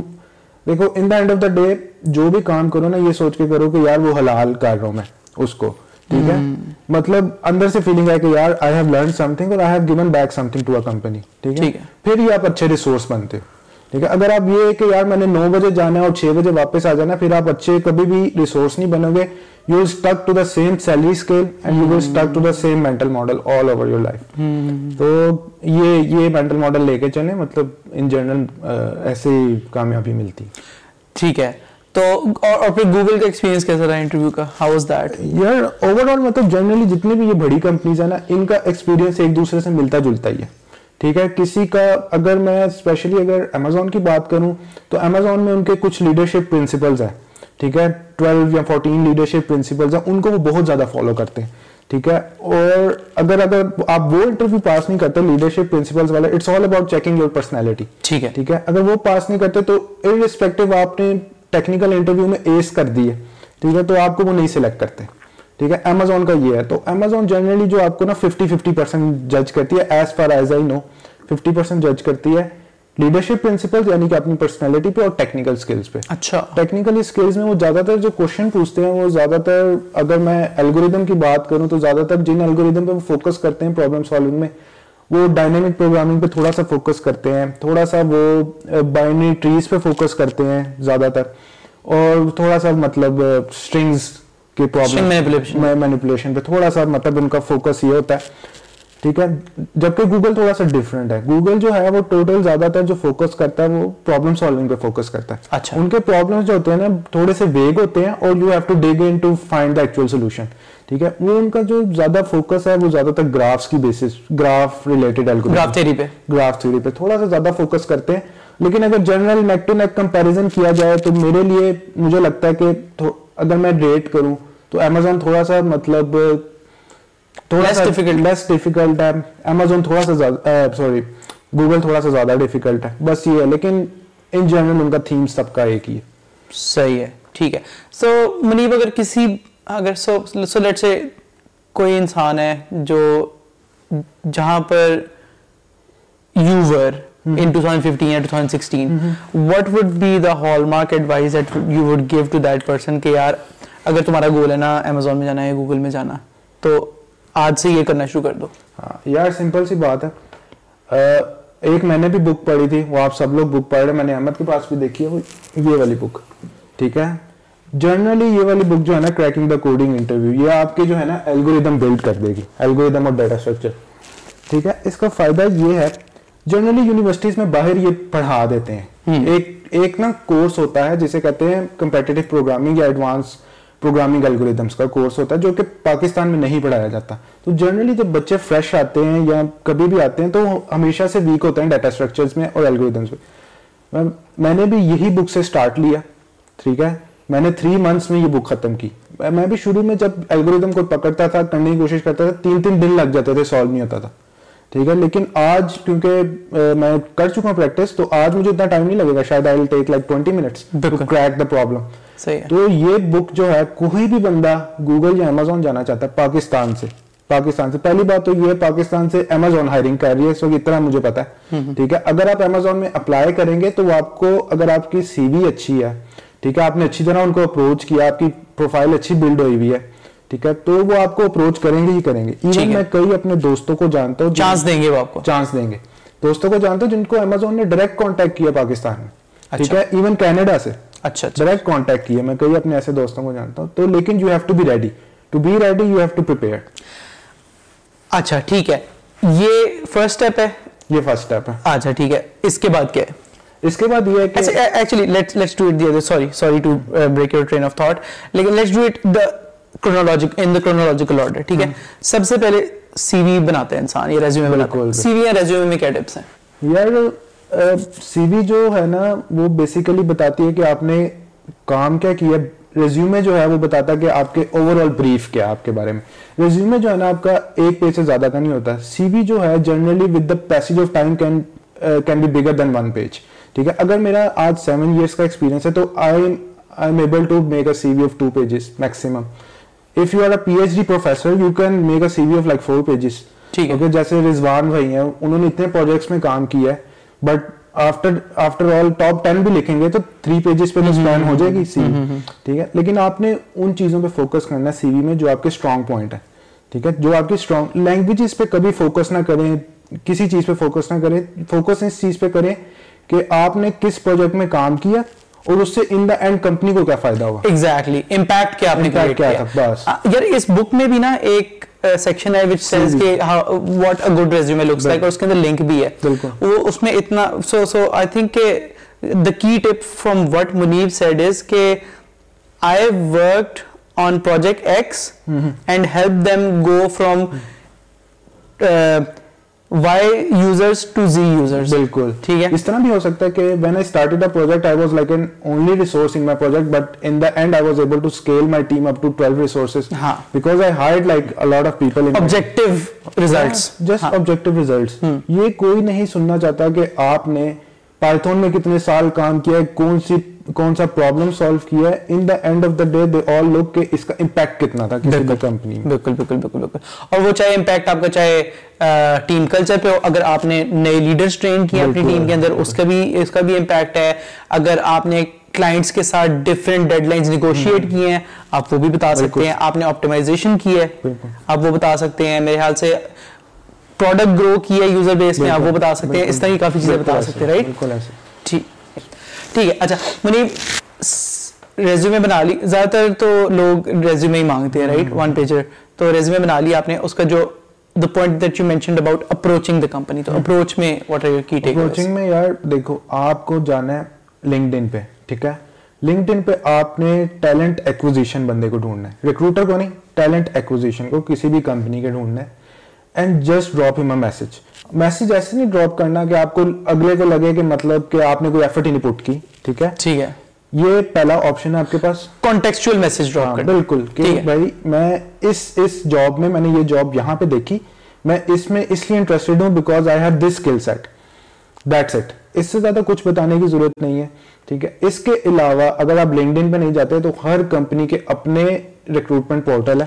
دیکھو in the end of the day جو بھی کام کرو نا یہ سوچ کے کرو کہ یار وہ حلال کر رہا ہوں میں اس کو ٹھیک ہے مطلب اندر سے فیلنگ ہے کہ یار I have learn something اور I have given back something to a company ٹھیک ہے۔ پھر ہی آپ اچھے ریسورس بنتے ہو ٹھیک ہے اگر آپ یہ کہ یار میں نے نو بجے جانا ہے اور چھ بجے واپس آ جانا پھر آپ اچھے کبھی بھی ریسورس نہیں بنو گے۔ You will stick to the same salary scale and you will stick to the same mental model all over your life تو یہ یہ مینٹل ماڈل لے کے چلیں مطلب ان جنرل ایسے ہی کامیابی ملتی۔ ٹھیک ہے۔ تو اور پھر گوگل کا ایکسپیرینس کیسا رہا انٹرویو کا؟ ہاؤ واز دیٹ یار اوور آل مطلب جنرلی جتنی بھی یہ بڑی کمپنیز ہیں نا ان کا ایکسپیرینس ایک دوسرے سے ملتا جلتا ہی ہے۔ ٹھیک ہے؟ کسی کا اگر میں اسپیشلی اگر امیزون کی بات کروں تو امیزون میں ان کے کچھ لیڈرشپ پرنسپلز ہیں ٹھیک ہے؟ ٹویلو یا فورٹین لیڈرشپ پرنسپلز ہیں ان کو وہ بہت زیادہ فالو کرتے ہیں ٹھیک ہے؟ اور اگر اگر آپ وہ انٹرویو پاس نہیں کرتے لیڈرشپ پرنسپلز والے it's all about checking your personality ٹھیک ہے۔ ٹھیک ہے؟ اگر وہ پاس نہیں کرتے تو ارسپیکٹو آپ نے ٹیکنیکل انٹرویو میں ایس کر دی ہے ٹھیک ہے؟ تو آپ کو وہ نہیں سلیکٹ کرتے۔ ٹھیک ہے؟ امیزون کا یہ ہے۔ تو امیزون جنرلی جو آپ کو نا ففٹی ففٹی پرسینٹ جج کرتی ہے as far as I know fifty percent جج کرتی ہے لیڈرشپ پرنسپل یعنی کہ اپنی پرسنالٹی پہ اور ٹیکنیکل اسکلس پہ۔ اچھا۔ ٹیکنیکل اسکلز میں وہ زیادہ تر جو کوشچن پوچھتے ہیں وہ زیادہ تر اگر میں الگوریدم کی بات کروں تو زیادہ تر جن الگوریدم پہ وہ فوکس کرتے ہیں پرابلم سالونگ میں وہ ڈائنامک پروگرامنگ پہ تھوڑا سا فوکس کرتے ہیں تھوڑا سا وہ بائنری ٹریز پہ فوکس کرتے ہیں زیادہ تر۔ اور تھوڑا سا مطلب اسٹرنگز کے پرابلم مینیپولیشن پہ تھوڑا سا مطلب ان کا فوکس یہ ہوتا ہے۔ ٹھیک ہے؟ جبکہ گوگل تھوڑا سا ڈفرینٹ ہے۔ گوگل جو ہے وہ ٹوٹل زیادہ تر جو فوکس کرتا ہے وہ پرابلم سالونگ پہ فوکس کرتا ہے۔ اچھا۔ ان کے پرابلم جو ہوتے ہیں نا تھوڑے سے ویگ ہوتے ہیں اور you have to dig in to find the actual solution ٹھیک ہے؟ وہ ان کا جو زیادہ فوکس ہے وہ زیادہ تر گرافس کی basis graph related graph theory پہ۔ گراف تھیوری پہ تھوڑا سا زیادہ فوکس کرتے ہیں۔ لیکن اگر general neck to neck comparison کیا جائے تو میرے لیے مجھے لگتا ہے کہ اگر میں ریٹ کروں تو امیزون تھوڑا سا مطلب تھوڑا سا لیس ڈیفیکلٹ ہے۔ امیزون تھوڑا سا سوری گوگل تھوڑا سا زیادہ ڈیفیکلٹ ہے۔ بس یہ ہے۔ لیکن ان جنرل ان کا تھیم سب کا ایک ہی ہے۔ صحیح ہے۔ ٹھیک ہے۔ سو منیب اگر کسی اگر سو سو لیٹ سے کوئی انسان ہے جو جہاں پر you were in 2015 or 2016 what would be the hallmark advice that you would give to that person کہ یار اگر تمہارا گول ہے نا امیزون میں جانا ہے گوگل میں جانا تو آج سے یہ کرنا شروع کر دو یار سمپل سی بات ہے ایک میں نے بھی بک پڑھی تھی وہ آپ سب لوگ بک پڑھ رہے میں نے احمد کے پاس بھی دیکھی ہے یہ والی بک ٹھیک ہے جنرلی یہ والی بک جو ہے نا کریکنگ دا کوڈنگ انٹرویو یہ آپ کے جو ہے نا الگوریدم بلڈ کر دے گی الگوریدم اور ڈیٹا اسٹرکچر ٹھیک ہے اس کا فائدہ یہ ہے جنرلی یونیورسٹیز میں باہر یہ پڑھا دیتے ہیں۔ ایک ایک نا کورس ہوتا ہے جسے کہتے ہیں کمپیٹیٹو پروگرامنگ یا ایڈوانس پروگرامنگ الگوریدمس کا کورس ہوتا ہے جو کہ پاکستان میں نہیں پڑھایا جاتا۔ تو جنرلی جب بچے فریش آتے ہیں یا کبھی بھی آتے ہیں تو ہمیشہ سے ویک ہوتے ہیں ڈیٹا اسٹرکچرز میں اور الگوریدمس میں۔ میں نے بھی یہی بک سے سٹارٹ لیا ٹھیک ہے؟ میں نے تھری منتھس میں یہ بک ختم کی۔ میں بھی شروع میں جب الگوریدم کو پکڑتا تھا کرنے کی کوشش کرتا تھا تین تین دن لگ جاتے تھے سالو نہیں ہوتا تھا۔ ٹھیک ہے لیکن آج کیونکہ میں کر چکا ہوں پریکٹس تو آج مجھے اتنا ٹائم نہیں لگے گا شاید I take like twenty minutes crack the problem تو یہ بک جو ہے کوئی بھی بندہ گوگل یا امیزون جانا چاہتا ہے پاکستان سے۔ پاکستان سے۔ پہلی بات تو یہ ہے پاکستان سے امیزون ہائرنگ کر رہی ہے وقت اتنا مجھے پتا ہے۔ ٹھیک ہے اگر آپ امیزون میں اپلائی کریں گے تو وہ آپ کو اگر آپ کی سی وی اچھی ہے ٹھیک ہے آپ نے اچھی طرح ان کو اپروچ کیا آپ کی پروفائل اچھی بلڈ ہوئی ہوئی ہے ٹھیک ہے؟ تو وہ آپ کو اپروچ کریں گے ہی کریں گے۔ ایون میں کئی اپنے دوستوں کو جانتا ہوں چانس دیں گے وہ آپ کو۔ چانس دیں گے۔ دوستوں کو جانتا ہوں جن کو امیزون نے ڈائریکٹ کانٹیکٹ کیا پاکستان میں۔ ٹھیک ہے؟ ایون کینیڈا سے۔ اچھا ڈائریکٹ کانٹیکٹ کیا میں کئی اپنے ایسے دوستوں کو جانتا ہوں۔ تو لیکن you have to be ready to be ready you have to prepare اچھا ٹھیک ہے۔ یہ فرسٹ اسٹیپ ہے؟ یہ فرسٹ اسٹیپ ہے۔ اچھا ٹھیک ہے۔ اس کے بعد کیا ہے؟ اس کے بعد یہ ہے کہ actually let's let's do it the other sorry sorry to break your train of thought لیکن let's do it chronologic in chronological order ٹھیک ہے سب سے پہلے سی وی بناتے ہیں انسان یہ ریزیومے بناتے ہیں سی وی یا ریزیومے میں کیا ٹپس ہیں یار سی وی جو ہے نا وہ بیسیکلی بتاتی ہے کہ آپ نے کام کیا کیا ریزیومے جو ہے وہ بتاتا ہے کہ آپ کے اوور آل بریف کیا آپ کے بارے میں ریزیومے جو ہے نا آپ کا ایک پیج سے زیادہ کا نہیں ہوتا سی وی جو ہے generally with the passage of time can can be bigger than one page ٹھیک ہے اگر میرا آج سیون ایئرس کا ایکسپیرینس ہے تو I am able to make a C V of two pages maximum if you are a P H D professor you can make a C V of like four pages ٹھیک ہے جیسے رضوان بھائی ہیں انہوں نے اتنے پروجیکٹس میں کام کیا ہے but after after all top ten بھی لکھیں گے تو تھری پیجز پہ اسپین ہو جائے گی سی وی ٹھیک ہے لیکن آپ نے ان چیزوں پہ فوکس کرنا ہے سی وی میں جو آپ کے اسٹرانگ پوائنٹ ہے ٹھیک ہے جو آپ کی اسٹرانگ لینگویجز پہ کبھی فوکس نہ کریں کسی چیز پہ فوکس نہ کریں فوکس اس چیز پہ کریں کہ آپ نے کس پروجیکٹ میں کام کیا اور اس سے ان دا اینڈ کمپنی کو کیا فائدہ ہوا؟ ایگزیکٹلی امپیکٹ کیا آپ نے کریٹ کیا بس۔ یار اس بک میں بھی نا ایک سیکشن ہے وچ سیز کہ what a good resume looks like اور اس کے اندر لنک بھی ہے۔ وہ اس میں اتنا سو سو آئی تھنک کہ the key tip from what Munib said is کہ I worked on project X and helped them go from uh, Y users to Z users بالکل۔ ٹھیک ہے؟ اس طرح بھی ہو سکتا ہے کہ when I started project I was like an only resource in my project but in the end I was able to scale my team up to twelve resources because I hired like a lot of people objective results just objective results یہ کوئی نہیں سننا چاہتا کہ آپ نے پائتھون میں کتنے سال کام کیا ہے کون سی کون سا پرابلم سالو کیا ہے؟ In the end of the day they all look کہ اس کا امپیکٹ کتنا تھا کسی بھی کمپنی بالکل بالکل بالکل بالکل۔ اور وہ چاہے امپیکٹ آپ کا چاہے ٹیم کلچر پہ ہو اگر آپ نے نئے لیڈرز ٹرین کیا اپنی ٹیم کے اندر اس کا بھی اس کا بھی امپیکٹ ہے۔ اگر آپ نے کلائنٹس کے ساتھ ڈیفرنٹ ڈیڈ لائنز نیگوشیٹ کیے ہیں آپ وہ بھی بتا سکتے ہیں۔ آپ نے آپٹیمائزیشن کی ہے آپ وہ بتا سکتے ہیں۔ میرے خیال سے پروڈکٹ گرو کی ہے یوزر بیس میں آپ وہ بتا سکتے ہیں اس طرح کی کافی چیزیں بتا سکتے ہیں ٹھیک ہے اچھا منیب ریزیومے بنا لی زیادہ تر تو لوگ ریزیومے ہی مانگتے ہیں رائٹ ون پیجر تو ریزیومے بنا لی آپ نے اس کا جو the point that you mentioned about approaching the company تو approach میں what are your key takeaways? Approaching میں یار دیکھو آپ کو جانا ہے LinkedIn پہ ٹھیک ہے؟ LinkedIn پہ آپ نے talent acquisition بندے کو ڈھونڈنا ہے۔ Recruiter کو نہیں talent acquisition کو کسی بھی company کے ڈھونڈنا ہے۔ And just drop he my message message ایسے نہیں ڈراپ کرنا کہ آپ کو اگلے کو لگے کہ مطلب کہ آپ نے کوئی ایفرٹ ہی نہیں پٹ کی ٹھیک ہے ٹھیک ہے یہ پہلا آپشن ہے آپ کے پاس کانٹیکچل میسج ڈراپ کرنا بالکل کہ بھائی میں اس اس جاب میں میں نے یہ جاب یہاں پہ دیکھی میں اس میں اس لیے انٹرسٹڈ ہوں because I have this skill set that's it اس سے زیادہ کچھ بتانے کی ضرورت نہیں ہے ٹھیک ہے اس کے علاوہ اگر آپ لنکڈ ان پہ نہیں جاتے تو ہر کمپنی کے اپنے ریکروٹمنٹ پورٹل ہے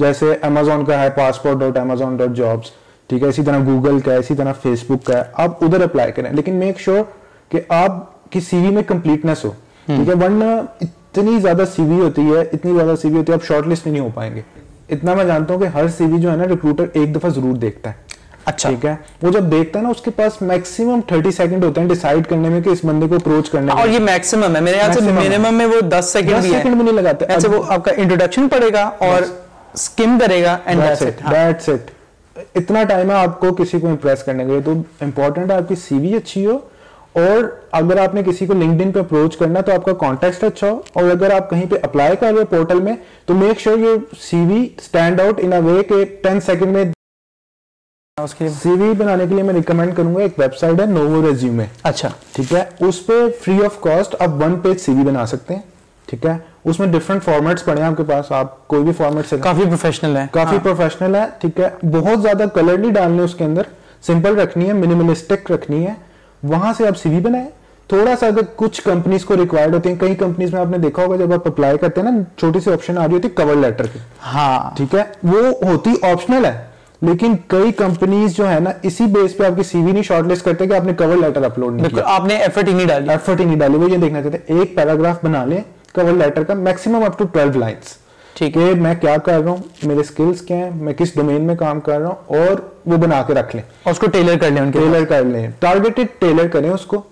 جیسے امیزون کا ہے passport dot Amazon dot jobs ٹھیک ہے؟ اسی طرح گوگل کا ہے اسی طرح فیس بک کا ہے۔ آپ ادھر اپلائی کریں لیکن میک شیور کہ آپ کی سی وی میں کمپلیٹنیس ہو ٹھیک ہے؟ ورنہ اتنی زیادہ سی وی ہوتی ہے اتنی زیادہ سی وی ہوتی ہے آپ شارٹ لسٹ میں نہیں ہو پائیں گے۔ اتنا میں جانتا ہوں کہ ہر سی وی جو ہے نا ریکروٹر ایک دفعہ ضرور دیکھتا ہے۔ اچھا۔ ٹھیک ہے؟ وہ جب دیکھتا ہے نا اس کے پاس میکسیمم 30 سیکنڈ ہوتے ہیں ڈیسائڈ کرنے میں کہ اس بندے کو اپروچ کرنے اور یہ میکسیمم ہے میرے خیال سے منیمم میں وہ دس سیکنڈ بھی نہیں لگاتے۔ اچھا، وہ آپ کا انٹروڈکشن پڑے گا اور سکم کرے گا and that's it that's it اتنا ٹائم ہے آپ کو کسی کو امپریس کرنے کے لیے تو امپورٹنٹ ہے آپ کی سی وی اچھی ہو اور اگر آپ نے کسی کو لنکڈ ان پہ اپروچ کرنا تو آپ کا کانٹیکسٹ اچھا ہو اور اگر آپ کہیں پہ اپلائی کر رہے پورٹل میں تو میک شیور یہ سی وی اسٹینڈ آؤٹ ان اے وے کہ ٹین سیکنڈ میں سی وی بنانے کے لیے میں ریکمینڈ کروں گا ایک ویب سائٹ ہے نوو ریزیومے اچھا ٹھیک ہے اس پہ فری آف کاسٹ آپ ون پیج سی وی بنا سکتے ہیں ٹھیک ہے؟ اس میں ڈفرنٹ فارمیٹس پڑے ہیں آپ کے پاس آپ کوئی بھی فارمیٹ سے کافی پروفیشنل ہے۔ کافی ہاں۔ پروفیشنل ہے ٹھیک ہے؟ بہت زیادہ کلر نہیں ڈالنے اس کے اندر سمپل رکھنی ہے منیملسٹک رکھنی ہے۔ وہاں سے آپ سی وی بنائیں۔ تھوڑا سا اگر کچھ کمپنیز کو ریکوائرڈ ہوتے ہیں کئی کمپنیز میں آپ نے دیکھا ہوگا جب آپ اپلائی کرتے ہیں نا چھوٹی سی آپشن آ رہی ہوتی ہے کور لیٹر کی۔ ہاں۔ ٹھیک ہے؟ وہ ہوتی آپشنل ہے لیکن کئی کمپنیز جو ہے نا اسی بیس پہ آپ کی سی وی نہیں شارٹ لسٹ کرتے کہ آپ نے کور لیٹر اپلوڈ نہیں کیا۔ آپ نے ایفرٹ ہی نہیں ڈالی۔ ایفرٹ ہی نہیں ڈالی۔ وہ یہ دیکھنا چاہتے ہیں ایک پیراگراف بنا لیں۔ کور لیٹر کا maximum up to twelve lines ٹھیک ہے۔ میں کیا کر رہا ہوں میرے سکلز کیا ہیں میں کس ڈومین میں کام کر رہا ہوں اور وہ بنا کے رکھ لیں۔ اور اس کو ٹیلر کر لیں ان کے ٹیلر کر لیں۔ ٹارگیٹڈ ٹیلر کریں اس کو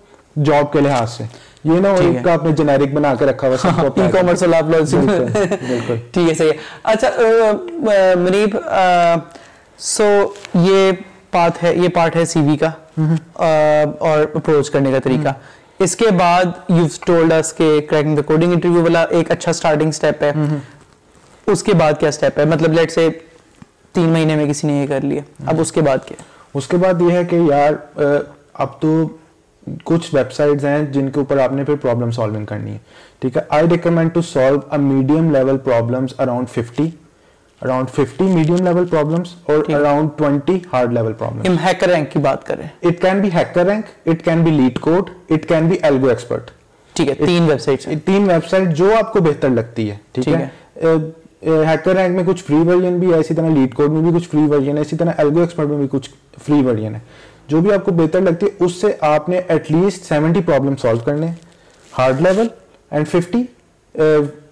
جاب کے لحاظ سے۔ یہ نا ایک کا آپ نے جنیرک بنا کے رکھا ہوا ای کامرس والا آپ بالکل ٹھیک ہے صحیح اچھا منیب سو یہ پارٹ ہے یہ پارٹ ہے سی وی کا۔ اور اپروچ کرنے کا طریقہ۔ اس کے بعد یو ٹولڈ اس کہ کریکنگ دا کوڈنگ انٹرویو والا ایک اچھا سٹارٹنگ سٹیپ ہے۔ اس کے بعد کیا سٹیپ ہے؟ مطلب لیٹ سے تین مہینے میں کسی نے یہ کر لیا۔ اب اس کے بعد کیا؟ اس کے بعد یہ ہے کہ یار اب تو کچھ ویب سائٹس ہیں جن کے اوپر آپ نے پھر پرابلم سالونگ کرنی ہے۔ ٹھیک ہے؟ I recommend to solve a medium level problems around fifty around fifty medium level problems اور around twenty hard level problem HackerRank کی بات کریں it can be HackerRank it can be LeetCode it can be AlgoExpert ٹھیک ہے تین ویب سائٹ تین ویب سائٹ جو آپ کو بہتر لگتی ہے ٹھیک ہے ہیکر رینک میں کچھ فری ورژن بھی ہے اسی طرح لیڈ کوڈ میں بھی کچھ فری ورژن ہے اسی طرح ایلگو ایکسپرٹ میں بھی کچھ فری ورژن ہے جو بھی آپ کو بہتر لگتی ہے اس سے آپ نے at least seventy problem solve کرنے hard level and fifty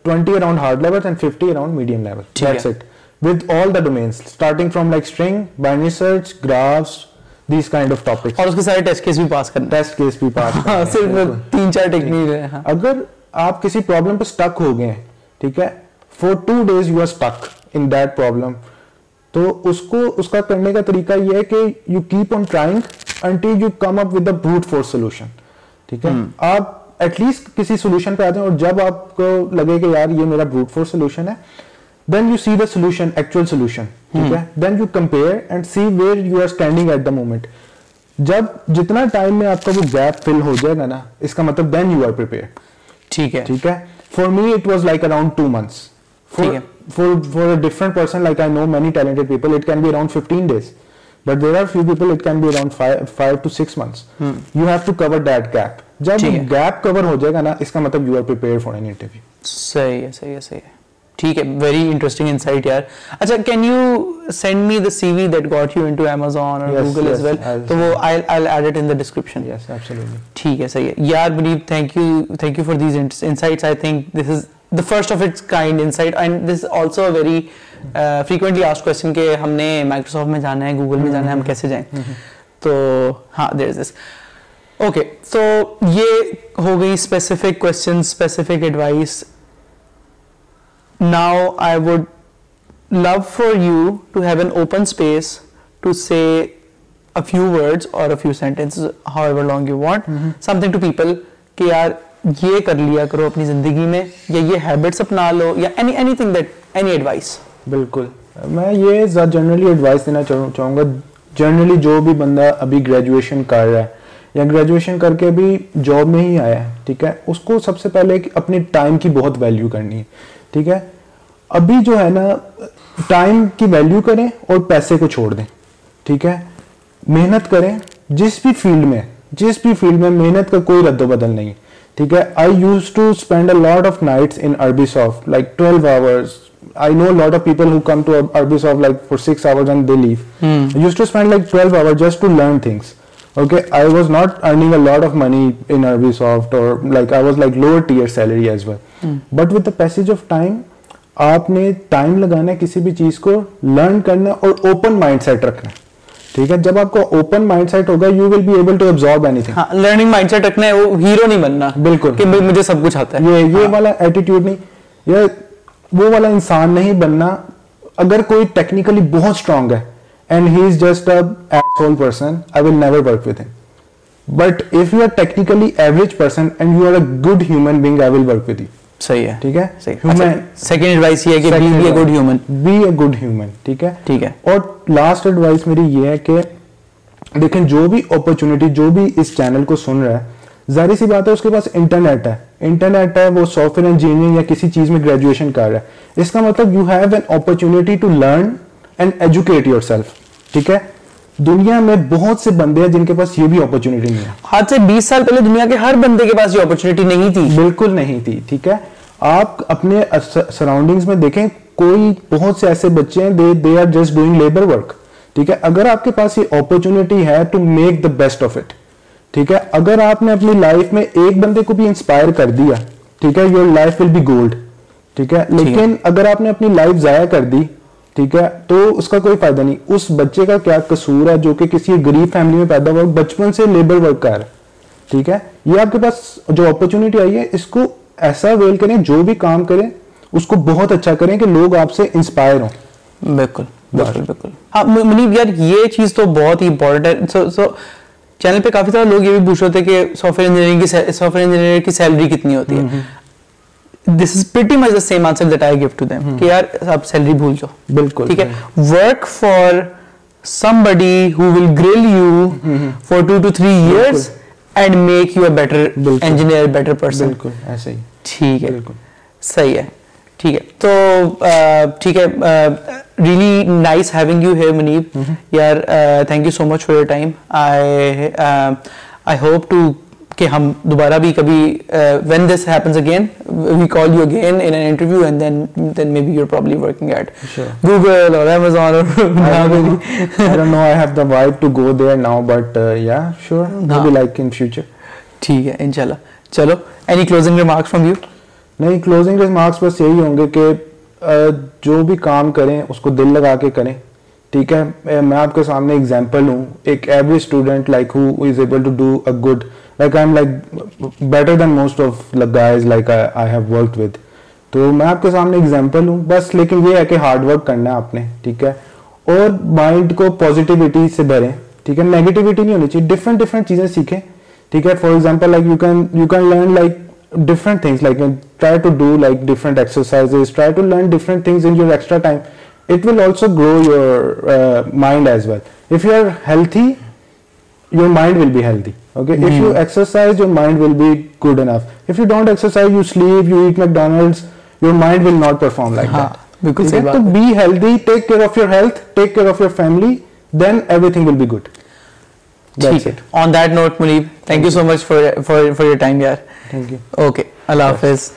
twenty around hard level and fifty around medium level ٹھیک ہے. with all the domains starting from like string binary search graphs these kind of topics. اور اس کے سارے ٹیسٹ کیس بھی پاس کرنا ٹیسٹ کیس بھی پاس ہاں، کرنا صرف تین چار ٹیکنیک ہیں ہاں۔ اگر آپ کسی پرابلم پہ سٹک ہو گئے ہیں ٹھیک ہے for two days you are stuck in that problem تو اس کو اس کا کرنے کا طریقہ یہ ہے کہ you keep on trying until you come up with a brute force solution ٹھیک ہے۔ آپ ایٹ لیسٹ کسی سولوشن پہ آتے ہیں اور جب آپ کو لگے کہ یار یہ میرا بروٹ فور سولوشن ہے then you see the solution actual solution ٹھیک ہے then you compare and see where you are standing at the moment جب جتنا ٹائم میں آپ کا وہ گیپ فل ہو جائے گا نا اس کا مطلب دین یو آر پریپیئر ٹھیک ہے ٹھیک ہے for me it was like around two months for for different person like I know many talented people it can be around fifteen days but there are few people it can be around five to six months you have to cover that gap جب گیپ کور ہو جائے گا نا اس کا مطلب you are prepare for an interview صحیح ہے صحیح ہے صحیح ہے ٹھیک ہے ویری انٹرسٹنگ انسائٹ یار۔ اچھا can you send me the C V that got you into Amazon اور گوگل از ویل تو وہ I I add it in the description yes absolutely ٹھیک ہے صحیح ہے۔ یار Muneeb thank you thank you for these insights I think this is the first of its kind insight and this also a very frequently ask question کہ ہم نے مائیکروسافٹ میں جانا ہے گوگل میں جانا ہے ہم کیسے جائیں؟ تو ہاں دیر از دس اوکے تو یہ ہو گئی specific question specific advice now I would love for you to have an open space to say a few words اور a few sentence however long you want something to people کہ یار یہ کر لیا کرو اپنی زندگی میں یا یہ ہیبٹس اپنا لو یا any anything that any advice بالکل میں یہ زیادہ جنرلی ایڈوائس دینا چاہوں گا جنرلی جو بھی بندہ ابھی گریجویشن کر رہا ہے یا گریجویشن کر کے بھی جاب میں ہی آیا ہے ٹھیک ہے اس کو سب سے پہلے اپنے ٹائم کی بہت ویلیو کرنی ہے ٹھیک ہے؟ ابھی جو ہے نا ٹائم کی ویلیو کریں اور پیسے کو چھوڑ دیں ٹھیک ہے؟ محنت کریں جس بھی فیلڈ میں جس بھی فیلڈ میں محنت کا کوئی رد و بدل نہیں ٹھیک ہے؟ I used to spend a lot of nights in Arbisoft like twelve hours I know lot of people who come to Arbisoft like for six hours and they leave used to spend like twelve hour just to learn things okay I was not earning a lot of money in Arbisoft اور like I was like lower tier salary as well but with the passage of time آپ نے ٹائم لگانا ہے کسی بھی چیز کو لرن کرنا اور اوپن مائنڈ سیٹ رکھنا ٹھیک ہے جب آپ کو اوپن مائنڈ سیٹ ہوگا you will be able to absorb anything learning mindset رکھنا ہے وہ ہیرو نہیں بننا بالکل کہ مجھے سب کچھ آتا ہے یہ یہ والا ایٹیٹیوڈ نہیں یہ وہ والا انسان نہیں بننا اگر کوئی ٹیکنیکلی بہت اسٹرانگ ہے and he is just a hole person I will never work with him but if you are technically average person and you are a good human being I will work with you صحیح ہے۔ ٹھیک ہے؟ سیکنڈ ایڈوائس اچھا، یہ ہے کہ be a good human be a good human ٹھیک ہے؟ ٹھیک ہے۔ اور لاسٹ ایڈوائس میری یہ ہے کہ دیکھیں جو بھی اپرچونیٹی جو بھی اس چینل کو سن رہا ہے ظاہر سی بات ہے اس کے پاس انٹرنیٹ ہے۔ انٹرنیٹ ہے وہ سافٹ ویئر انجینئرنگ یا کسی چیز میں گریجویشن کر رہا ہے۔ اس کا مطلب you have an opportunity to learn and educate yourself ٹھیک ہے؟ دنیا میں بہت سے بندے ہیں جن کے پاس یہ بھی اپرچونٹی نہیں ہے۔ آج سے بیس سال پہلے دنیا کے ہر بندے کے پاس یہ اپرچونٹی نہیں تھی۔ بالکل نہیں تھی ٹھیک ہے؟ آپ اپنے سراؤنڈنگز میں دیکھیں کوئی بہت سے ایسے بچے ہیں they they are just doing labour work ٹھیک ہے؟ اگر آپ کے پاس یہ اپرچونٹی ہے to make the best of it ٹھیک ہے؟ اگر آپ نے اپنی لائف میں ایک بندے کو بھی انسپائر کر دیا ٹھیک ہے؟ Your life will be gold ٹھیک ہے؟ لیکن اگر آپ نے اپنی لائف ضائع کر دی ٹھیک ہے؟ تو اس کا کوئی فائدہ نہیں۔ اس بچے کا کیا قصور ہے جو کہ کسی غریب فیملی میں پیدا ہوا بچپن سے لیبر ورک کر ٹھیک ہے؟ یہ آپ کے پاس جو اپرچونیٹی آئی ہے اس کو ایسا ویل کریں جو بھی کام کریں اس کو بہت اچھا کریں کہ لوگ آپ سے انسپائر ہوں۔ بالکل بالکل بالکل۔ ہاں منیب یار یہ چیز تو بہت ہی امپورٹنٹ ہے۔ سو سو چینل پہ کافی سارے لوگ یہ بھی پوچھ رہے تھے کہ سافٹ ویئر انجینئرنگ کی سافٹ ویئر انجینئر کی سیلری کتنی ہوتی ہے۔ This is pretty much the same answer that I gave to them کہ یار آپ سیلری بھول جاؤ بالکل ٹھیک ہے work for somebody who will grill you for two two three years and make you a better engineer better person بالکل ایسے ہی ٹھیک ہے بالکل صحیح ہے ٹھیک ہے تو ٹھیک ہے really nice having you here Muneeb یار thank you so much for your time I I hope to کہ ہم دوبارہ بھی کبھی when this happens again we call you again in an interview and then then maybe you probably working at Google اور امیزون اور no I have the vibe to go there now but yeah sure maybe like in future ٹھیک ہے انشاءاللہ۔ چلو any closing remarks from you نہیں کلوزنگ ریمارکس بس یہی ہوں گے کہ uh, جو بھی کام کریں اس کو دل لگا کے کریں۔ ٹھیک ہے؟ میں آپ کے سامنے اگزامپل ہوں۔ ایک every student like who is able to do a good like I am like better than most of guys like I have work with تو میں آپ کے سامنے ایگزامپل ہوں. بس لیکن یہ ہے کہ ہارڈ ورک کرنا ہے آپ نے. ٹھیک ہے؟ اور مائنڈ کو پازیٹیوٹی سے بھریں. ٹھیک ہے؟ نیگیٹیوٹی نہیں ہونی چاہیے. ڈفرنٹ ڈفرنٹ چیزیں سیکھیں. ٹھیک ہے؟ For example like you can you can learn like different things like try to do like different exercise try to learn different things in your extra time it will also grow your mind as well if you are healthy your mind will be healthy Okay, mm. if you exercise, your mind will be good enough. If you don't exercise, you sleep, you eat McDonald's, your mind will not perform like Haan, that. بالکل صحیح بات be healthy take care of your health take care of your family then everything will be good ٹھیک ہے on that note Muneeb thank you so much for for your time یار تھینک یو اوکے اللہ حافظ